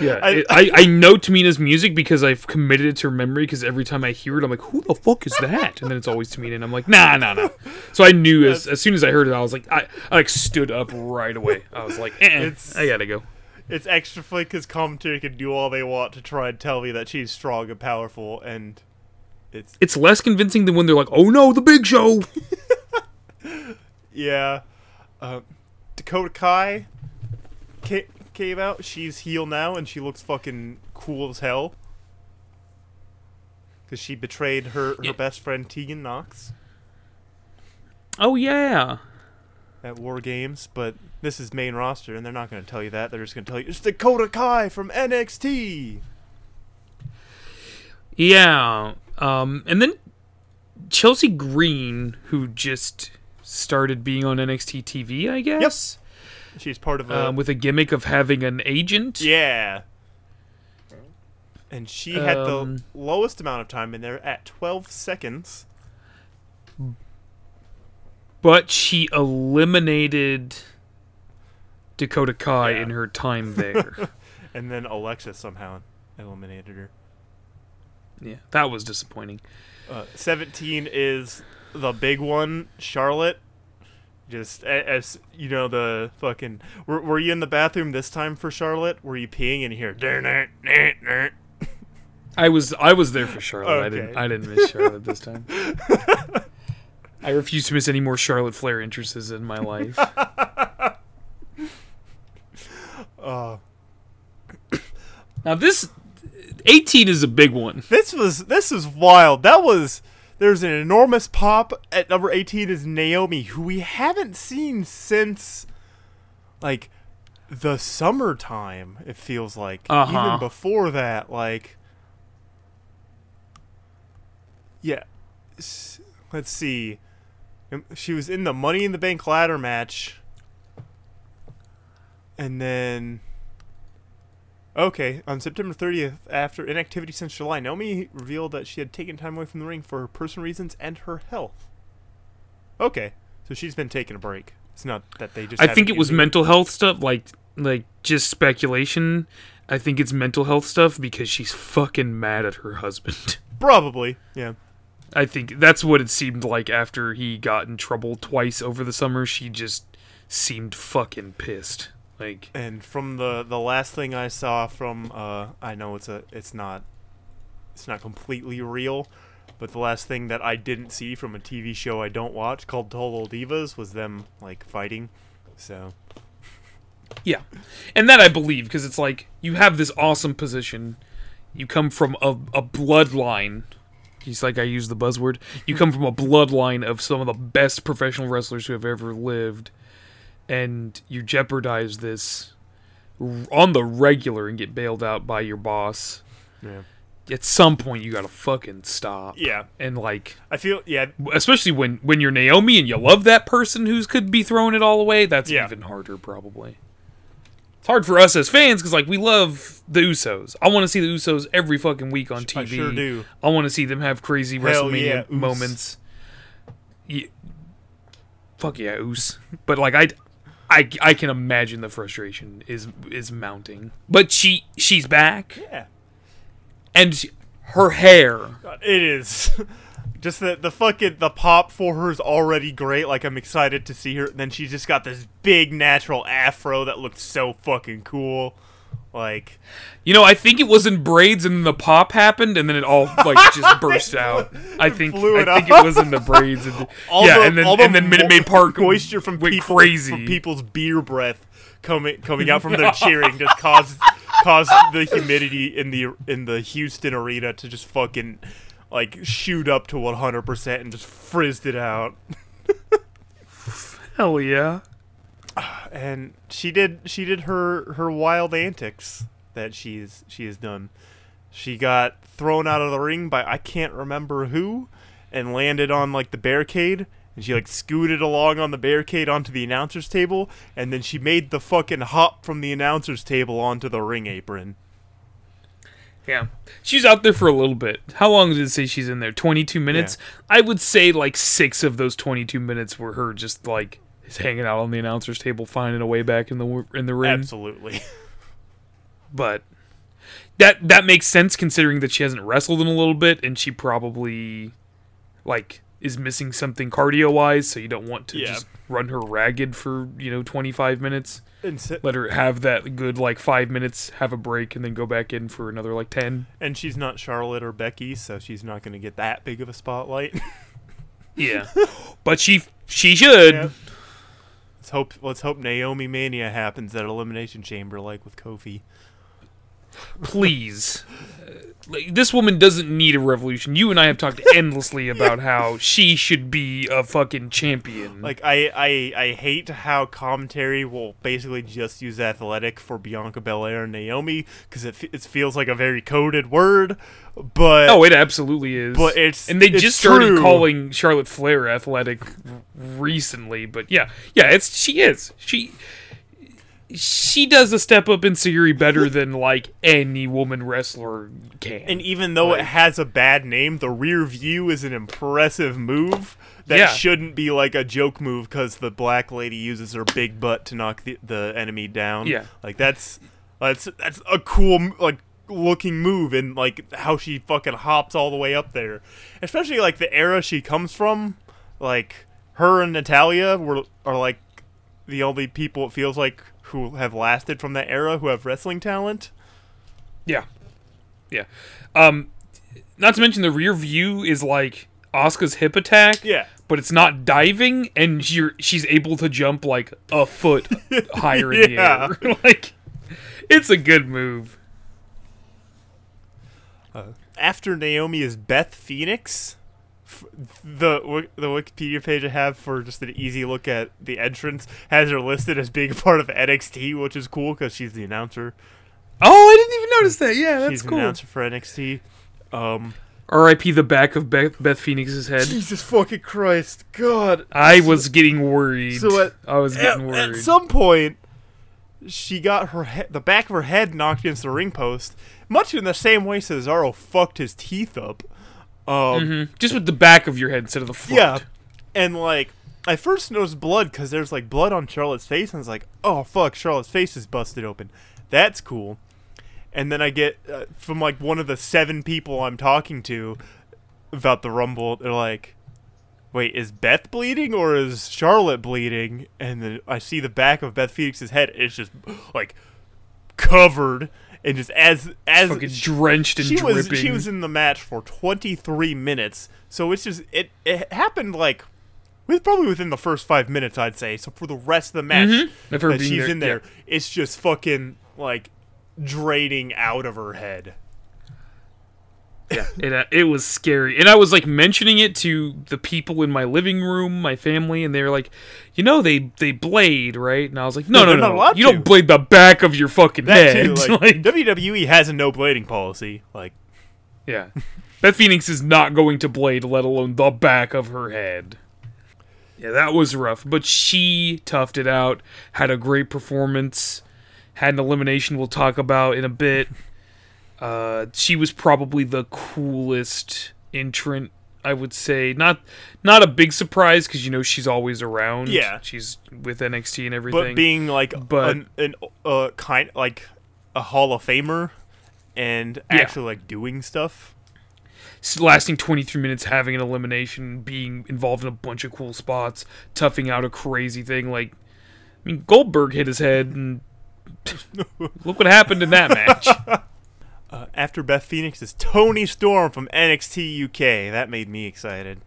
Yeah, I- I, I, I know Tamina's music because I've committed it to her memory. Because every time I hear it, I'm like, "Who the fuck is that?" And then it's always Tamina, and I'm like, "Nah, nah, nah." So I knew as, as soon as I heard it, I was like, I, I like stood up right away. I was like, eh, "I gotta go." It's extra funny because commentary can do all they want to try and tell me that she's strong and powerful, and it's It's less convincing than when they're like, "Oh no, the Big Show." yeah. Uh, Dakota Kai ca- came out. She's heel now, and she looks fucking cool as hell. Because she betrayed her, her Yeah. best friend Tegan Nox oh yeah. at War Games, but this is main roster, and they're not going to tell you that. They're just going to tell you it's Dakota Kai from NXT. Yeah. Um, and then Chelsea Green, who just started being on NXT TV, I guess, Yes. She's part of a um, with a gimmick of having an agent. Yeah. And she had the Um, lowest amount of time in there at 12 seconds. but she eliminated Dakota Kai Yeah. in her time there. And then Alexa somehow eliminated her. Yeah, that was disappointing. Uh, 17 is the big one, Charlotte. Just as you know, the fucking. Were, were you in the bathroom this time for Charlotte? Were you peeing in you hear. "Dur, dur, dur, dur"? I was I was there for Charlotte. I didn't Okay. I didn't miss Charlotte this time. I refuse to miss any more Charlotte Flair entrances in my life. Uh, Now this 18 is a big one. this was this is wild. That was there's an enormous pop at number 18 is Naomi, who we haven't seen since like the summertime. It feels like Uh-huh. even before that, like yeah. Let's see. Um, She was in the Money in the Bank ladder match, and then Okay, on September 30th, after inactivity since July, Naomi revealed that she had taken time away from the ring for personal reasons and her health. Okay, so she's been taking a break. It's not that they just. I think it was mental health stuff, like like just speculation. I think it's mental health stuff because she's fucking mad at her husband. Probably, yeah. I think that's what it seemed like after he got in trouble twice over the summer. She just seemed fucking pissed. Like And from the the last thing I saw from, uh, I know it's a, it's not, it's not completely real, but the last thing that I didn't see from a TV show I don't watch called Total Divas was them like fighting. So Yeah. And that I believe because it's like you have this awesome position. You come from a, a bloodline. He's like I use the buzzword. You come from a bloodline of some of the best professional wrestlers who have ever lived and you jeopardize this on the regular and get bailed out by your boss. yeah. at some point you gotta fucking stop. Yeah. And like, I feel yeah. especially when when you're Naomi and you love that person who's could be throwing it all away, that's Yeah. even harder probably. It's hard for us as fans because like we love the Usos. I want to see the Usos every fucking week on TV. I sure do. I want to see them have crazy Hell WrestleMania yeah, moments. Yeah. Fuck yeah, Us. But like I, I, I can imagine the frustration is is mounting. But she she's back Yeah. and she, her hair. God, It is. Just the the fucking the pop for her is already great. Like I'm excited to see her. Then she's just got this big natural afro that looks so fucking cool. Like You know, I think it was in braids and then the pop happened and then it all like just burst out. I think I think it was in the braids. And all yeah, the, and then all the and then Minute Maid Park moisture from went people, crazy. from people's beer breath coming coming out from their cheering just caused caused the humidity in the in the Houston arena to just fucking like shoot up to 100% and just frizzed it out. Hell yeah. and she did she did her her wild antics that she's she has done. She got thrown out of the ring by I can't remember who, and landed on like the barricade. And she like scooted along on the barricade onto the announcer's table, and then she made the fucking hop from the announcer's table onto the ring apron. Yeah. She's out there for a little bit. How long did it say she's in there? 22 minutes? I would say like 6 of those 22 minutes were her just like hanging out on the announcer's table finding a way back in the in the ring. Absolutely. but that that makes sense considering that she hasn't wrestled in a little bit and she probably like is missing something cardio wise so you don't want to Yeah. just run her ragged for you know 25 minutes and, se- let her have that good like 5 minutes have a break and then go back in for another like 10 and she's not Charlotte or Becky, so she's not going to get that big of a spotlight. yeah but she she should Yeah. Let's hope let's hope Naomi Mania happens at Elimination Chamber like with Kofi. please like, this woman doesn't need a revolution you and i have talked endlessly about how she should be a fucking champion Like I, I I hate how commentary will basically just use athletic for Bianca Belair and Naomi because it, it feels like a very coded word, but Oh, it absolutely is. But it's- and they it's just started true. calling Charlotte Flair athletic recently. But yeah, yeah, it's she is she she does a step up enzuigiri better than like any woman wrestler can. and even though it has a bad name, the rear view is an impressive move that Yeah. shouldn't be like a joke move because the black lady uses her big butt to knock the, the enemy down. Yeah. like that's that's that's a cool like looking move and like how she fucking hops all the way up there, especially like the era she comes from. Like her and Natalya were are like the only people it feels like who have lasted from that era who have wrestling talent. yeah, yeah. Um, not to mention the rear view is like Asuka's hip attack. Yeah. But it's not diving, and you're, she's able to jump like a foot higher in Yeah. the air. like, it's a good move. after Naomi is Beth Phoenix. F- The the Wikipedia page I have for just an easy look at the entrance has her listed as being a part of NXT, which is cool because she's the announcer. Oh, I didn't even notice that. Yeah, that's she's cool. an announcer for NXT. Um, R.I.P. the back of Beth, Beth Phoenix's head. Jesus fucking Christ, God! I was getting worried. So at- I was getting at worried. At some point, she got her he- the back of her head knocked against the ring post, much in the same way Cesaro fucked his teeth up. Um, Mhm. Just with the back of your head instead of the front. Yeah, and like I first noticed blood because there's like blood on Charlotte's face, and I was like, "Oh fuck, Charlotte's face is busted open." That's cool. And then I get uh, from like one of the seven people I'm talking to about the Rumble. They're like, "Wait, is Beth bleeding or is Charlotte bleeding?" And then I see the back of Beth Phoenix's head. It's just like covered and just as as Fucking drenched and she dripping. was she was in the match for 23 minutes so it's just it it happened like with probably within the first five minutes i'd say so for the rest of the match Mhm. That she's there, in there yeah. it's just fucking like draining out of her head yeah, it, uh, it was scary. And I was like mentioning it to the people in my living room, my family, and they were like, you know, they they blade, right? And I was like, no, No, no, no, you to. don't blade the back of your fucking that head. too like, Like, wwe has a no blading policy like Yeah. Beth Phoenix is not going to blade, let alone the back of her head. Yeah, that was rough. But she toughed it out, had a great performance, had an elimination we'll talk about in a bit. Uh, she was probably the coolest entrant, I would say. Not not a big surprise because you know she's always around. Yeah. she's with NXT and everything. But being like But- an, an uh, kind like a Hall of Famer and Yeah. actually like doing stuff. lasting 23 minutes, having an elimination, being involved in a bunch of cool spots, toughing out a crazy thing. Like, I mean, Goldberg hit his head, and look what happened in that match. Uh, after Beth Phoenix is Toni Storm from NXT UK. That made me excited.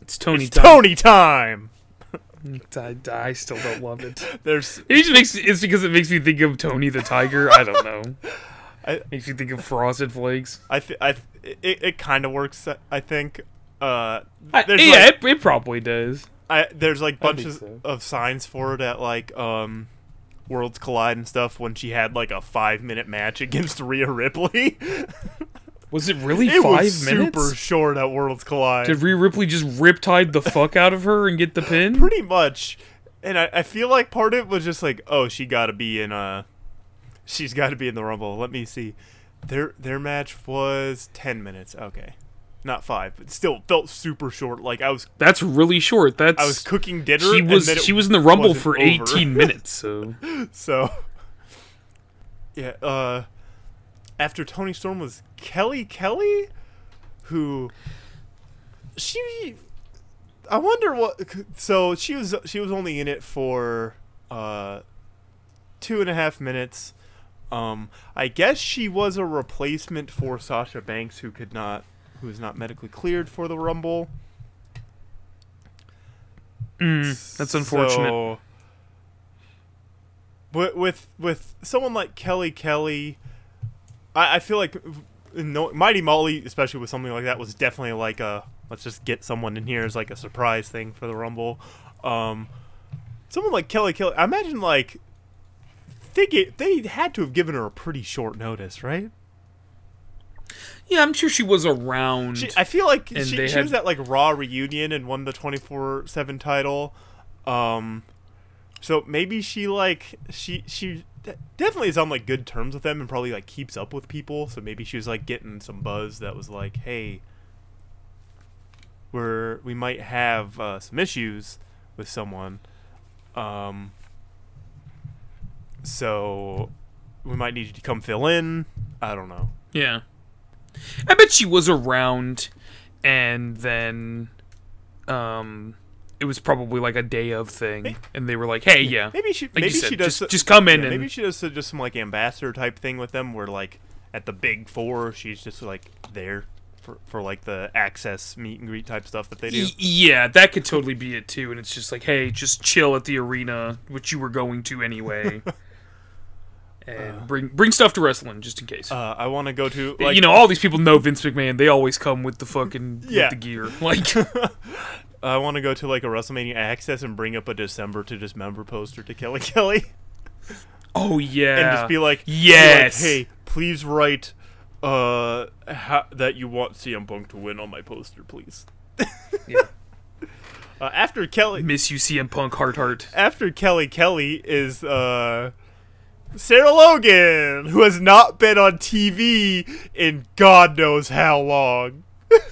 It's Toni. It's time. Toni time. I, I still don't love it. There's It just makes it's because it makes me think of Tony the Tiger. I don't know. I- makes me think of Frosted Flakes. I th- I th- it, it kind of works. I think. Uh, I, yeah, like, it, it probably does. I, there's like bunches so. of signs for it at like um, Worlds Collide and stuff when she had like a five minute match against Rhea Ripley. Was it really it five was minutes? super short at Worlds Collide. Did Rhea Ripley just riptide the fuck out of her and get the pin? Pretty much. And I, I feel like part of it was just like, oh, she got to be in uh she's got to be in the Rumble. Let me see. Their their match was 10 minutes. Okay. Not 5, but still felt super short. Like I was That's really short. That's I was cooking dinner she was she was in the rumble for over. 18 minutes. So So Yeah, uh after Toni Storm was Kelly Kelly who she I wonder what so she was she was only in it for uh two and a half minutes. Um I guess she was a replacement for Sasha Banks who could not who is not medically cleared for the Rumble. mm, that's unfortunate. So, with with with someone like Kelly Kelly, I, I feel like no, Mighty Molly, especially with something like that, was definitely like a let's just get someone in here as like a surprise thing for the Rumble. Um, someone like Kelly Kelly, I imagine like they get, they had to have given her a pretty short notice, right? Yeah, I'm sure she was around. She, I feel like she, she had- was at like Raw reunion and won the twenty four seven title. Um, so maybe she like she she definitely is on like good terms with them and probably like keeps up with people. So maybe she was like getting some buzz that was like, hey, we're we might have uh, some issues with someone. Um, so we might need you to come fill in. I don't know. yeah, I bet she was around, and then, um, it was probably like a day of thing, and they were like, "Hey, yeah, Maybe she Like maybe said, she does just- so- just come in yeah, and- maybe she does so- just some like ambassador type thing with them where like at the big four she's just like there for, for like the access meet and greet type stuff that they do. Y- yeah, that could totally be it too." And it's just like, "Hey, just chill at the arena, which you were going to anyway." And bring bring stuff to wrestling just in case. Uh, I want to go to like you know, all these people know Vince McMahon. They always come with the fucking Yeah. with the gear. Like, I want to go to like a WrestleMania access and bring up a December to Dismember poster to Kelly Kelly oh yeah, and just be like, be like, yes, hey, please write uh ha- that you want CM Punk to win on my poster, please. Yeah. Uh, after Kelly, miss you, CM Punk, heart heart. after Kelly Kelly is uh Sarah Logan, who has not been on TV in God knows how long.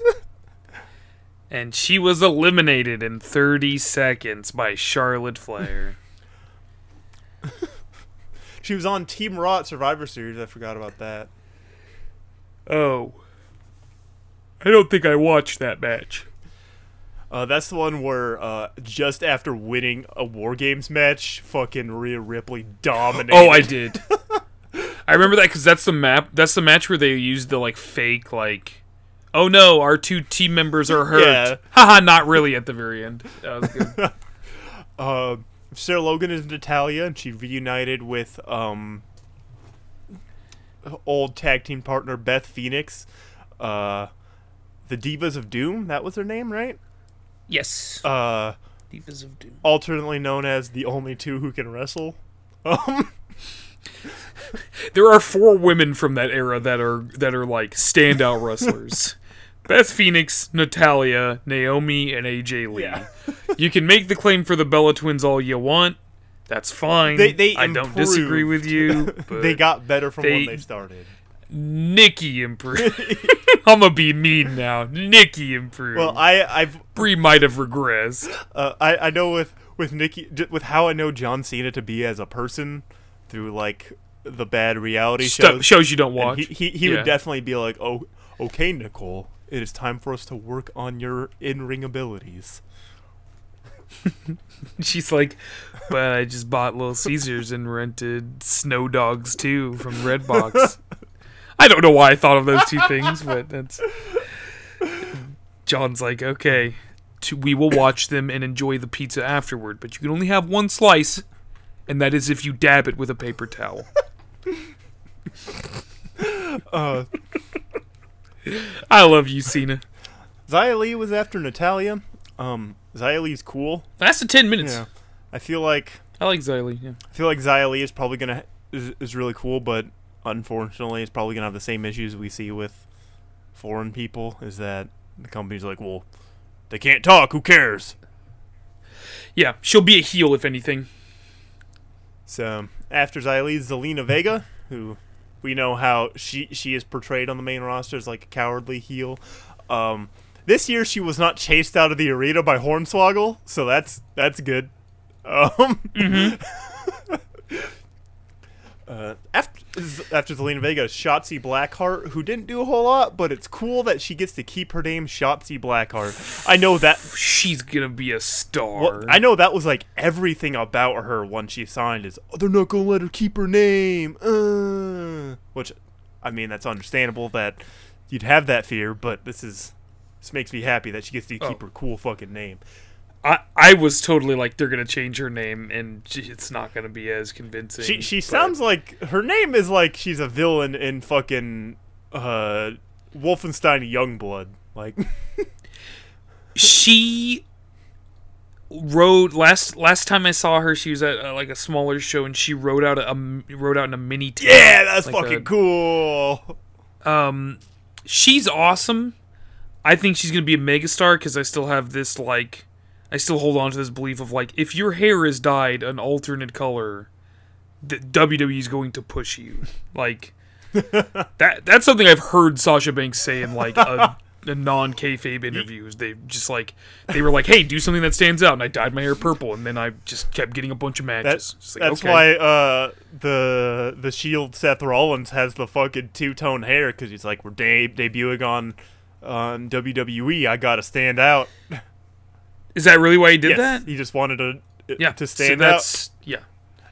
And she was eliminated in 30 seconds by Charlotte Flair. She was on Team Raw at Survivor Series. I forgot about that. oh. I don't think I watched that match. Uh, that's the one where uh, just after winning a War Games match, fucking Rhea Ripley dominated. Oh, I did. I remember that because that's the map. That's the match where they used the like fake like. Oh no, our two team members are hurt. Yeah. Haha, not really at the very end. That was good. Uh, Sarah Logan is Natalya, and she reunited with um, old tag team partner Beth Phoenix. Uh, the Divas of Doom, that was her name, right? Yes. Uh, Divas of Doom. alternately known as the only two who can wrestle. Um, There are four women from that era that are that are like standout wrestlers. Beth Phoenix, Natalya, Naomi, and AJ Lee. Yeah. you can make the claim for the Bella Twins all you want. That's fine. They- they I don't disagree with you. But they got better from they- when they started. Nikki improved. I'm gonna be mean now. Nikki improved. Well, I I've Brie might have regressed. uh, I I know with with Nikki with how I know John Cena to be as a person through like the bad reality shows. shows you don't and watch. He he, he Yeah. would definitely be like, "Oh, okay, Nicole, it is time for us to work on your in-ring abilities." She's like, but I just bought Little Caesars and rented Snow Dogs too from Redbox. I don't know why I thought of those two things, but that's. John's like, okay, to, we will watch them and enjoy the pizza afterward, but you can only have one slice, and that is if you dab it with a paper towel. Uh, I love you, Cena. Xia Li was after Natalya. Um, Xia Li's cool. That's the ten minutes. Yeah, I feel like I like Xia Li. Yeah. I feel like Xia Li is probably gonna is, is really cool, but unfortunately, it's probably gonna have the same issues we see with foreign people. Is that the company's like, well, they can't talk. Who cares? yeah, she'll be a heel if anything. So after Li, Zelina Vega, who we know how she she is portrayed on the main roster as like a cowardly heel. Um, this year she was not chased out of the arena by Hornswoggle, so that's that's good. Um, uh, after after Zelina Vega, Shotzi Blackheart, who didn't do a whole lot, but it's cool that she gets to keep her name Shotzi Blackheart. I know that She's gonna be a star. well, I know that was like everything about her when she signed is oh, they're not gonna let her keep her name. Uh, which, I mean, that's understandable that you'd have that fear, but this is this makes me happy that she gets to keep Oh. her cool fucking name. I, I was totally like they're gonna change her name and it's not gonna be as convincing. She she but- sounds like her name is like she's a villain in fucking uh, Wolfenstein Youngblood. Like she rode last last time I saw her. She was at uh, like a smaller show and she rode out a, um, rode out in a mini. yeah, that's like fucking a- cool. Um, she's awesome. I think she's gonna be a megastar because I still have this like, I still hold on to this belief of like, if your hair is dyed an alternate color, the WWE is going to push you. Like, that that's something I've heard Sasha Banks say in like a, a non kayfabe interviews. They just like they were like, hey, do something that stands out, and I dyed my hair purple, and then I just kept getting a bunch of matches. That's like, that's okay. why uh, the the Shield Seth Rollins has the fucking two tone hair because he's like we're de- debuting on on WWE. I gotta stand out. Is that really why he did yes, that? he just wanted to Yeah, to so stand out. that's, Yeah.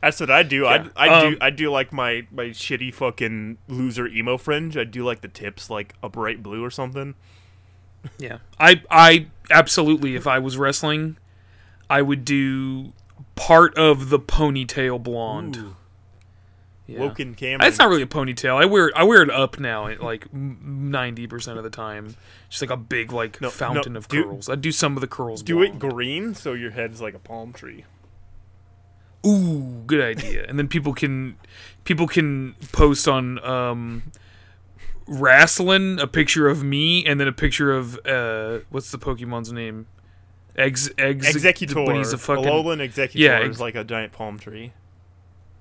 That's what I do. Yeah. I I Um, do I do like my my shitty fucking loser emo fringe. I do like the tips like a bright blue or something. Yeah, I I absolutely. If I was wrestling, I would do part of the ponytail blonde. Ooh, Yeah. Woken Cameron. It's not really a ponytail. I wear I wear it up now, like ninety percent of the time. Just like a big like No, fountain no, of do- curls. I do some of the curls. do it green so your head's like a palm tree. Ooh, good idea. and then people can people can post on um wrestling a picture of me and then a picture of uh what's the Pokemon's name? Eggs eggs Exeggutor. But he's a fucking Alolan Exeggutor Yeah, is like a giant palm tree.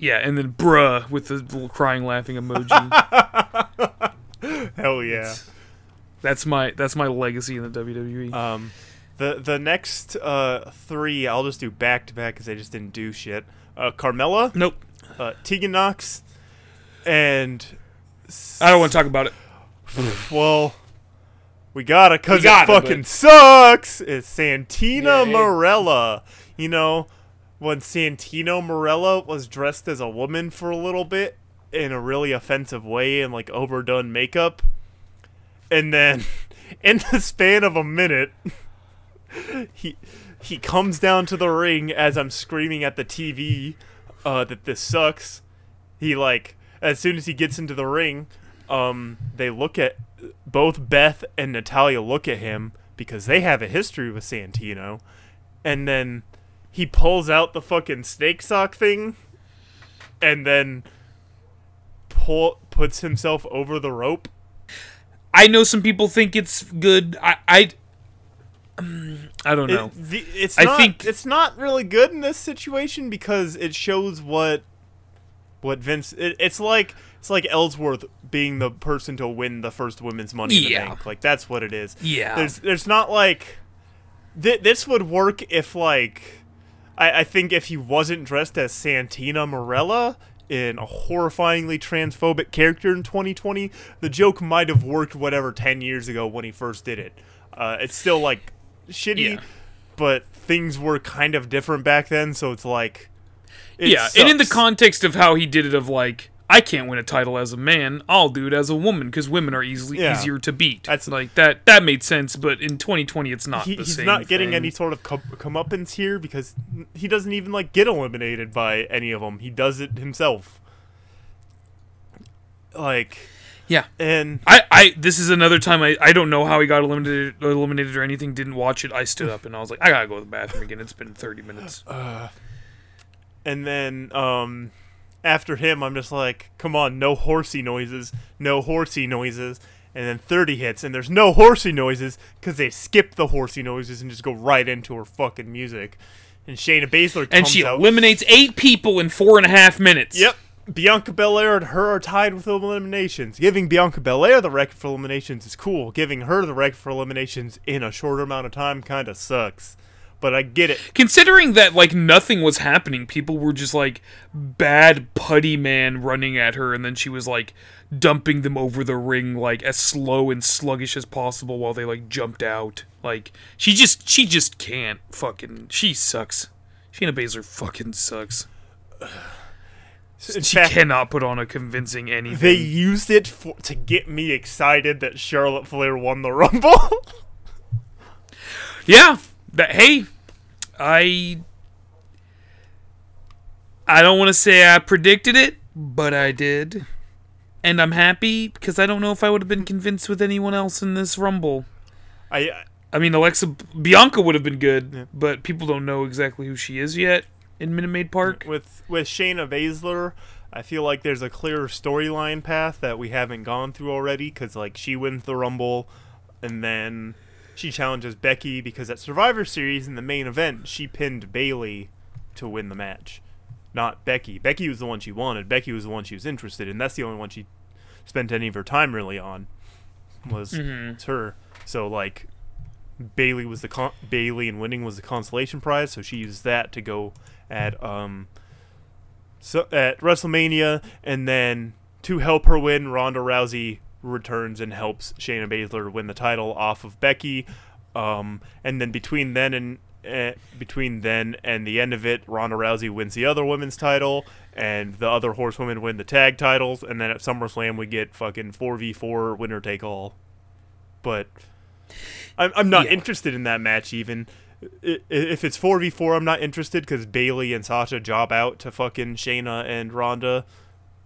Yeah, and then bruh with the little crying laughing emoji. Hell yeah. that's my that's my legacy in the. WWE. Um, the the next uh three I'll just do back to back because they just didn't do shit. Uh, Carmella, nope. uh, Tegan Nox, and I don't want to talk about it. well, we gotta We it fucking sucks. It's Santina Yeah, Marella. You know, when Santino Marella was dressed as a woman for a little bit in a really offensive way and like overdone makeup, and then in the span of a minute, he he comes down to the ring as I'm screaming at the TV uh, that this sucks. He like as soon as he gets into the ring, um, they look at both Beth and Natalya look at him because they have a history with Santino, and then he pulls out the fucking snake sock thing, and then pull puts himself over the rope. I know some people think it's good. I I, um, I don't know. It, the, it's I not, think- it's not really good in this situation because it shows what what Vince. It, it's like it's like Ellsworth being the person to win the first women's Money in the Yeah. Bank. Like that's what it is. Yeah. There's there's not like th- this would work if like I, I think if he wasn't dressed as Santina Marella in a horrifyingly transphobic character in 2020, the joke might have worked whatever 10 years ago when he first did it. Uh, it's still like shitty, Yeah. but things were kind of different back then, so it's like it yeah, and in the context of how he did it, of like, I can't win a title as a man, I'll do it as a woman because women are easily Yeah. easier to beat. That's- like that. That made sense, but in 2020, it's not he, the he's same. not getting thing. any sort of com- comeuppance here because he doesn't even like get eliminated by any of them. He does it himself. Like, Yeah. and I, I this is another time I, I don't know how he got eliminated eliminated or anything didn't watch it I stood up and I was like I gotta go to the bathroom again it's been 30 minutes Uh, and then um after him I'm just like, come on, no horsey noises, no horsey noises. And then 30 hits, and there's no horsey noises because they skip the horsey noises and just go right into her fucking music. And Shayna Baszler comes and she out. eliminates eight people in four and a half minutes Yep. Bianca Belair and her are tied with eliminations. Giving Bianca Belair the record for eliminations is cool. Giving her the record for eliminations in a shorter amount of time kind of sucks. But I get it. considering that like nothing was happening people were just like bad putty man running at her and then she was like dumping them over the ring like as slow and sluggish as possible while they like jumped out like she just she just can't fucking she sucks Shayna Baszler fucking sucks In she fact, cannot put on a convincing anything they used it for, to get me excited that Charlotte Flair won the Rumble. Yeah. That hey, I I don't want to say I predicted it, but I did. And I'm happy because I don't know if I would have been convinced with anyone else in this rumble. I I mean, Alexa Bianca would have been good, but people don't know exactly who she is yet in Minute Maid Park. with with Shayna Baszler, I feel like there's a clearer storyline path that we haven't gone through already because like she wins the Rumble, and then she challenges Becky because at Survivor Series in the main event she pinned Bayley to win the match, not Becky. Becky was the one she wanted. Becky was the one she was interested in. That's the only one she spent any of her time really on. Was Mhm. her. So like Bayley was the con- Bayley and winning was the consolation prize, so she used that to go at um so at WrestleMania, and then to help her win, Ronda Rousey returns and helps Shayna Baszler win the title off of Becky. Um, and then between then and uh, between then and the end of it, Ronda Rousey wins the other women's title, and the other horsewomen win the tag titles. And then at SummerSlam, we get fucking four v four winner take all. But I'm I'm not Yeah. interested in that match even. If it's four v four, I'm not interested because Bayley and Sasha job out to fucking Shayna and Ronda,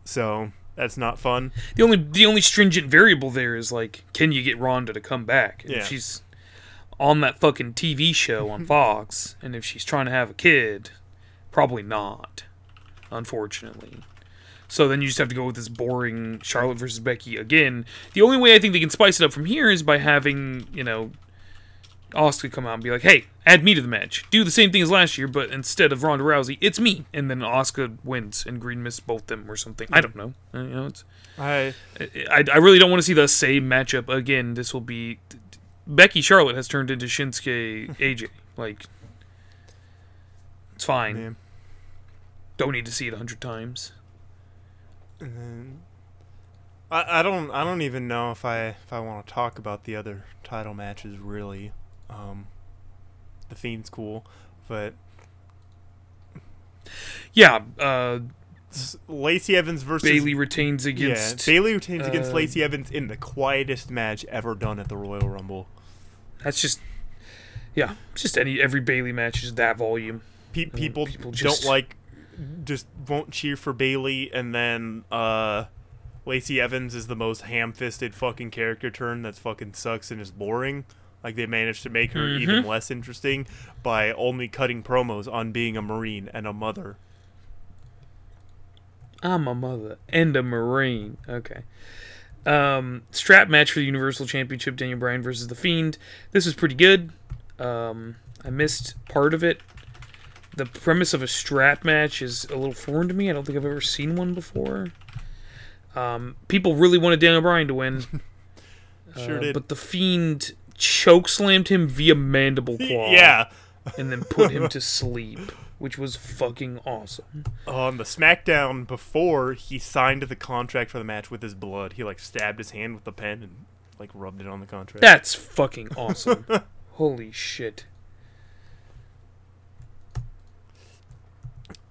so that's not fun. The only the only stringent variable there is like, can you get Ronda to come back? And Yeah. she's on that fucking TV show on Fox, and if she's trying to have a kid, probably not. Unfortunately. So then you just have to go with this boring Charlotte versus Becky again. The only way I think they can spice it up from here is by having, you know, Asuka come out and be like, "Hey, add me to the match. Do the same thing as last year, but instead of Ronda Rousey, it's me." And then Asuka wins and Green missed both them or something. I don't know. Uh, You know, it's I I, I really don't want to see the same matchup again. This will be Becky Charlotte has turned into Shinsuke AJ. Like it's fine. man. Don't need to see it a hundred times. And I, I don't I don't even know if I if I want to talk about the other title matches really. Um, the Fiend's cool, but Yeah, uh, Lacey Evans versus Bayley retains yeah, against. Bayley retains against uh, Lacey Evans in the quietest match ever done at the Royal Rumble. That's just yeah, just any every Bayley match is that volume. Pe- people, people just- don't like just won't cheer for Bayley, and then uh, Lacey Evans is the most ham-fisted fucking character turn that's fucking sucks and is boring. Like they managed to make her even Mm-hmm. less interesting by only cutting promos on being a marine and a mother. I'm a mother and a marine. Okay. Um, strap match for the Universal Championship: Daniel Bryan versus the Fiend. This was pretty good. Um, I missed part of it. The premise of a strap match is a little foreign to me. I don't think I've ever seen one before. Um, people really wanted Daniel Bryan to win. Sure Uh, did. But the Fiend choke slammed him via mandible claw. Yeah. And then put him to sleep, which was fucking awesome. On the SmackDown before he signed the contract for the match with his blood, he like stabbed his hand with the pen and like rubbed it on the contract. That's fucking awesome. Holy shit.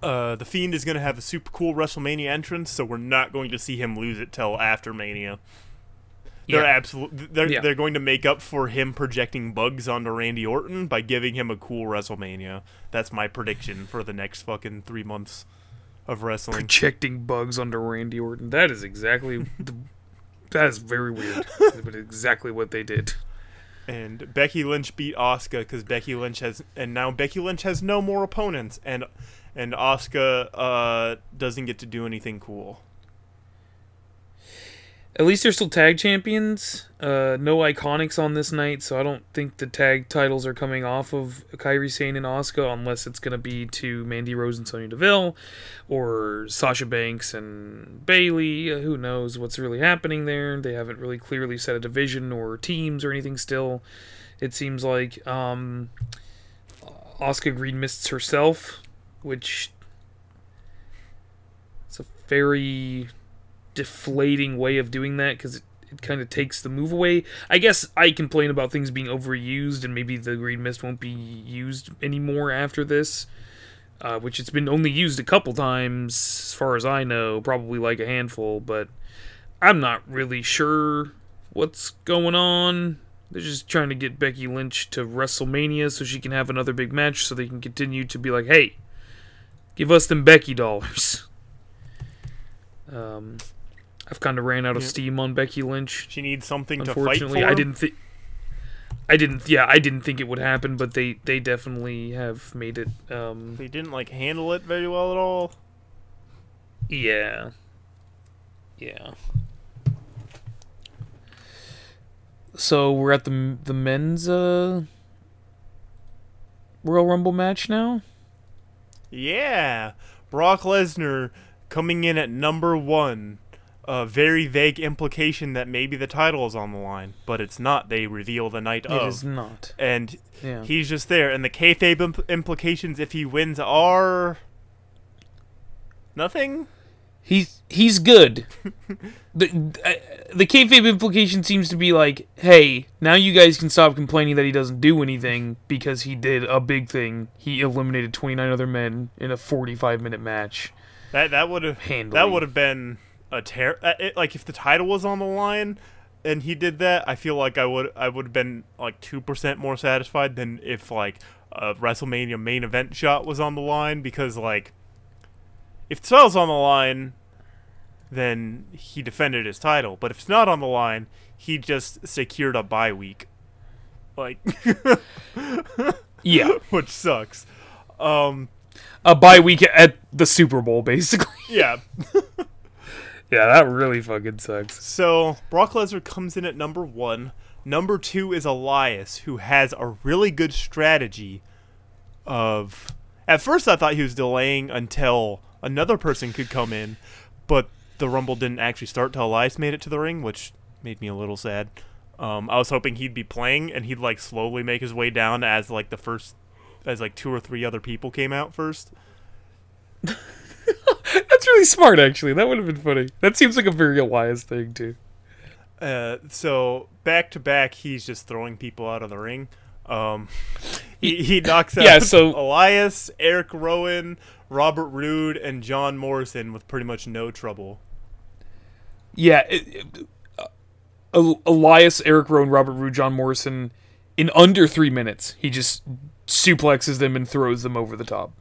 Uh, the Fiend is gonna have a super cool WrestleMania entrance, so we're not going to see him lose it till after Mania. They're Yeah. absolutely they're Yeah. they're going to make up for him projecting bugs onto Randy Orton by giving him a cool WrestleMania. That's my prediction for the next fucking three months of wrestling. Projecting bugs onto Randy Orton. That is exactly. the, that is very weird. but exactly what they did. and Becky Lynch beat Asuka because Becky Lynch has, and now Becky Lynch has no more opponents, and and Asuka uh, doesn't get to do anything cool. At least they're still tag champions. Uh, no iconics on this night, so I don't think the tag titles are coming off of Kairi Sane and Asuka unless it's going to be to Mandy Rose and Sonya Deville or Sasha Banks and Bayley. Uh, who knows what's really happening there? They haven't really clearly set a division or teams or anything still. It seems like um, Asuka Green Mists herself, which it's a very deflating way of doing that because it, it kind of takes the move away. I guess I complain about things being overused and maybe the green mist won't be used anymore after this, uh, which it's been only used a couple times as far as I know, probably like a handful, but I'm not really sure what's going on. They're just trying to get Becky Lynch to WrestleMania so she can have another big match so they can continue to be like, hey, give us them Becky dollars. Um, I've kind of ran out of Yeah. steam on Becky Lynch. She needs something to fight Unfortunately. I didn't think. I didn't. Yeah, I didn't think it would happen, but they they definitely have made it. Um, They didn't like handle it very well at all. yeah. Yeah. So we're at the the men's uh Royal Rumble match now. Yeah, Brock Lesnar coming in at number one. A very vague implication that maybe the title is on the line, but it's not. They reveal the night It of, is not. and Yeah. he's just there. And the kayfabe imp- implications if he wins are nothing. He's he's good. the uh, the kayfabe implication seems to be like, hey, now you guys can stop complaining that he doesn't do anything because he did a big thing. He eliminated twenty nine other men in a forty five minute match. That that would have that would have been a ter- uh, it, like if the title was on the line and he did that, I feel like I would I would have been like two percent more satisfied than if like a WrestleMania main event shot was on the line because like if the title's on the line, then he defended his title. But if it's not on the line, he just secured a bye week. Like, Yeah, which sucks. Um, a bye week at the Super Bowl, basically. yeah. yeah, that really fucking sucks. So Brock Lesnar comes in at number one. Number two is Elias, who has a really good strategy of. At first, I thought he was delaying until another person could come in, but the Rumble didn't actually start till Elias made it to the ring, which made me a little sad. Um, I was hoping he'd be playing and he'd like slowly make his way down as like the first, as like two or three other people came out first. That's really smart, actually. That would have been funny. That seems like a very Elias thing too. Uh, so back to back, he's just throwing people out of the ring. Um, he, he knocks out Yeah, so- Elias, Eric Rowan, Robert Roode, and John Morrison with pretty much no trouble. Yeah, it, it- uh, Elias, Eric Rowan, Robert Roode, John Morrison, in under three minutes, he just suplexes them and throws them over the top.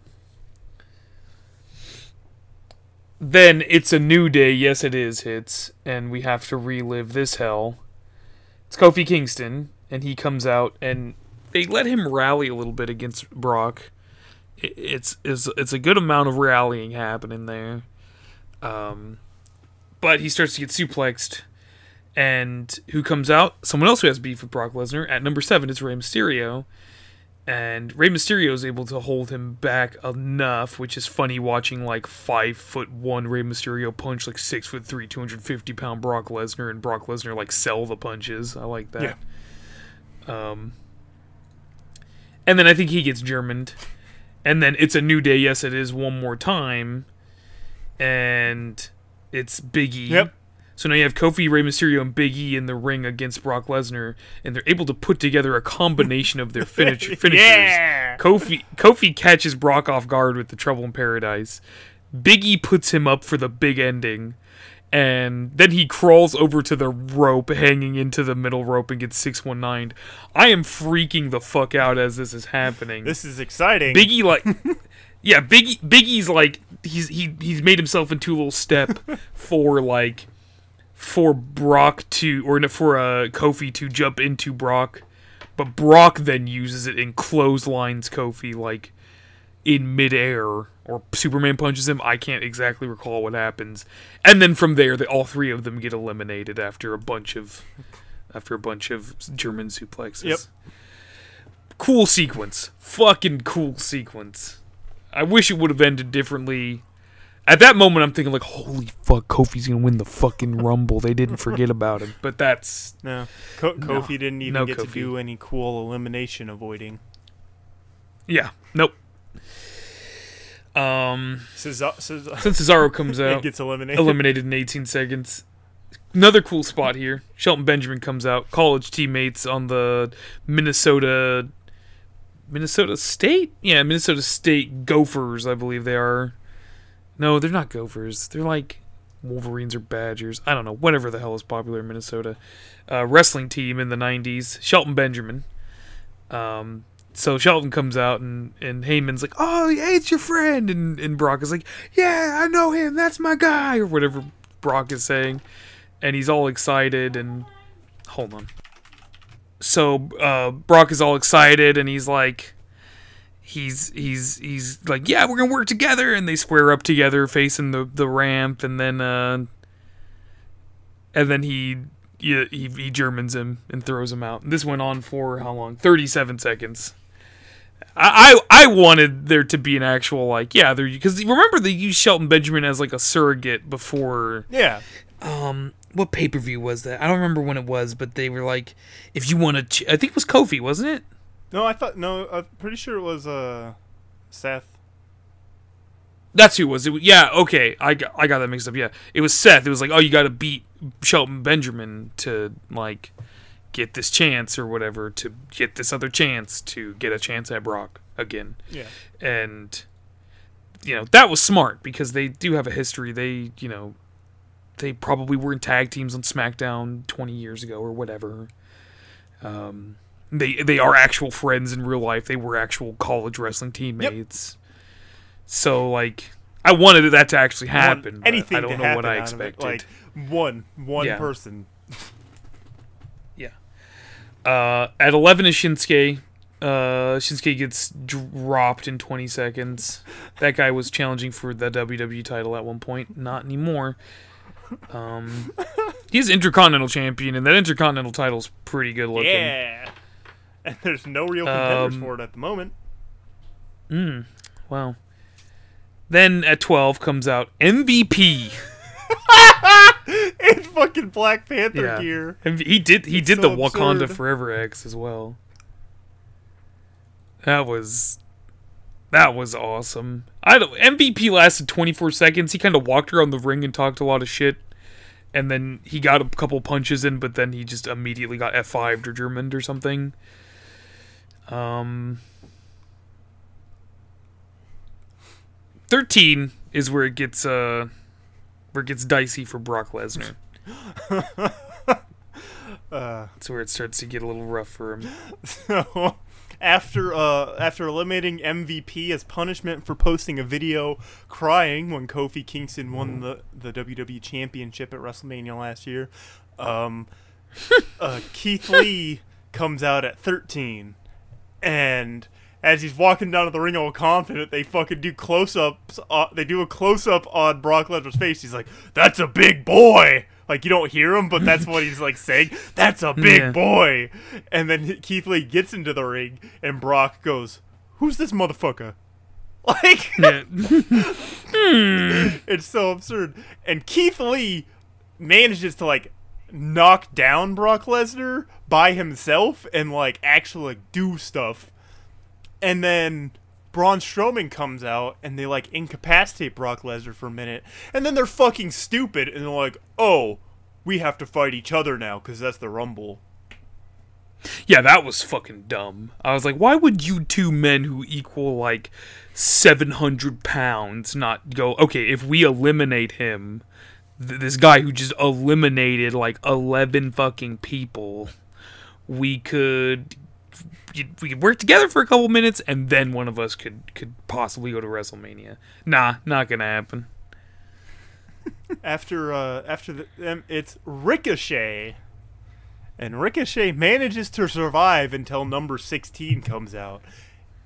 Then it's a new day. Yes, it is. Hits, and we have to relive this hell. It's Kofi Kingston, and he comes out, and they let him rally a little bit against Brock. It's it's it's a good amount of rallying happening there. Um, but he starts to get suplexed, and who comes out? Someone else who has beef with Brock Lesnar at number seven is Rey Mysterio, and Rey Mysterio is able to hold him back enough, which is funny watching like five foot one Rey Mysterio punch like six foot three, two hundred fifty pound Brock Lesnar, and Brock Lesnar like sell the punches. I like that. Yeah. Um, and then I think he gets Germaned, and then it's a new day. Yes, it is one more time, and it's Biggie. Yep. So now you have Kofi, Rey Mysterio, and Big E in the ring against Brock Lesnar, and they're able to put together a combination of their finish- finishers. Yeah. Kofi Kofi catches Brock off guard with the Trouble in Paradise. Big E puts him up for the big ending, and then he crawls over to the rope, hanging into the middle rope, and gets six one nine. I am freaking the fuck out as this is happening. This is exciting. Biggie like yeah, Biggie Big E's like he's he he's made himself into a little step for like for Brock to or for uh Kofi to jump into Brock, but Brock then uses it and clotheslines Kofi like in midair or Superman punches him. I can't exactly recall what happens, and then from there, the, all three of them get eliminated after a bunch of after a bunch of German suplexes. Yep. Cool sequence, fucking cool sequence. I wish it would have ended differently. At that moment, I'm thinking like, "Holy fuck, Kofi's gonna win the fucking Rumble." They didn't forget about him, but that's no, Ko- No. Kofi didn't even No get to do any cool elimination avoiding. yeah, nope. Um, Cesaro, Cesaro since Cesaro comes out, gets eliminated. eliminated in 18 seconds. Another cool spot here. Shelton Benjamin comes out. College teammates on the Minnesota Minnesota State? Yeah, Minnesota State Gophers, I believe they are. No, they're not Gophers. They're like Wolverines or Badgers. I don't know. Whatever the hell is popular in Minnesota. Uh, wrestling team in the 90s. Shelton Benjamin. Um, so Shelton comes out and, and Heyman's like, "Oh, hey, it's your friend," and and Brock is like, "Yeah, I know him. That's my guy," or whatever Brock is saying, and he's all excited and hold on. So uh, Brock is all excited and he's like, he's he's he's like, "Yeah, we're gonna work together," and they square up together facing the the ramp, and then uh, and then he. Yeah, he, he Germans him and throws him out. And this went on for how long? Thirty-seven seconds. I, I I wanted there to be an actual like yeah there because remember they used Shelton Benjamin as like a surrogate before yeah, um what pay per view was that I don't remember when it was but they were like if you want to ch- I think it was Kofi wasn't it no, I thought no, I'm pretty sure it was uh, Seth. that's who it was. It yeah okay I got, I got that mixed up yeah. It was Seth. It was like oh you got to beat Shelton Benjamin to like get this chance or whatever to get this other chance to get a chance at Brock again. Yeah, and you know that was smart because they do have a history. They you know they probably were in tag teams on smackdown 20 years ago or whatever. Um they they are actual friends in real life they were actual college wrestling teammates so like i wanted that to actually happen anything i don't know what i out of it, expected Like one, one Yeah. person. Yeah. Uh, at 11 is Shinsuke. Uh, Shinsuke gets dropped in 20 seconds. That guy was challenging for the WWE title at one point. Not anymore. Um, he's Intercontinental Champion, and that Intercontinental title's pretty good looking. Yeah, and there's no real contenders Um, for it at the moment. Mm, wow. Then at 12 comes out MVP. In fucking Black Panther Yeah. gear. And he did he It's did so the Wakanda. Forever X as well. That was that was awesome. I don't, MVP lasted 24 seconds. He kind of walked around the ring and talked a lot of shit. And then he got a couple punches in, but then he just immediately got F5'd or Germaned or something. Um 13 is where it gets uh where it gets dicey for Brock Lesnar. Uh, That's where it starts to get a little rough for him. so after uh after eliminating MVP as punishment for posting a video crying when Kofi Kingston won the the WWE Championship at WrestleMania last year, um, uh, Keith Lee comes out at 13, and as he's walking down to the ring all confident, they fucking do close ups. Uh, they do a close up on Brock Lesnar's face. He's like, "That's a big boy." Like you don't hear him, but that's what he's like saying. That's a big Yeah. boy. And then Keith Lee gets into the ring, and Brock goes, "Who's this motherfucker?" Like it's so absurd. And Keith Lee manages to like knock down Brock Lesnar by himself and like actually like, do stuff. And then Braun Strowman comes out and they like incapacitate Brock Lesnar for a minute. And then they're fucking stupid and they're like, "Oh, we have to fight each other now cuz that's the Rumble." Yeah, that was fucking dumb. I was like, why would you two men who equal like 700 pounds not go, okay, if we eliminate him, th- this guy who just eliminated like 11 fucking people, we could. We could work together for a couple minutes, and then one of us could could possibly go to WrestleMania. Nah, not gonna happen. after uh after the, them it's Ricochet. And Ricochet manages to survive until number 16 comes out.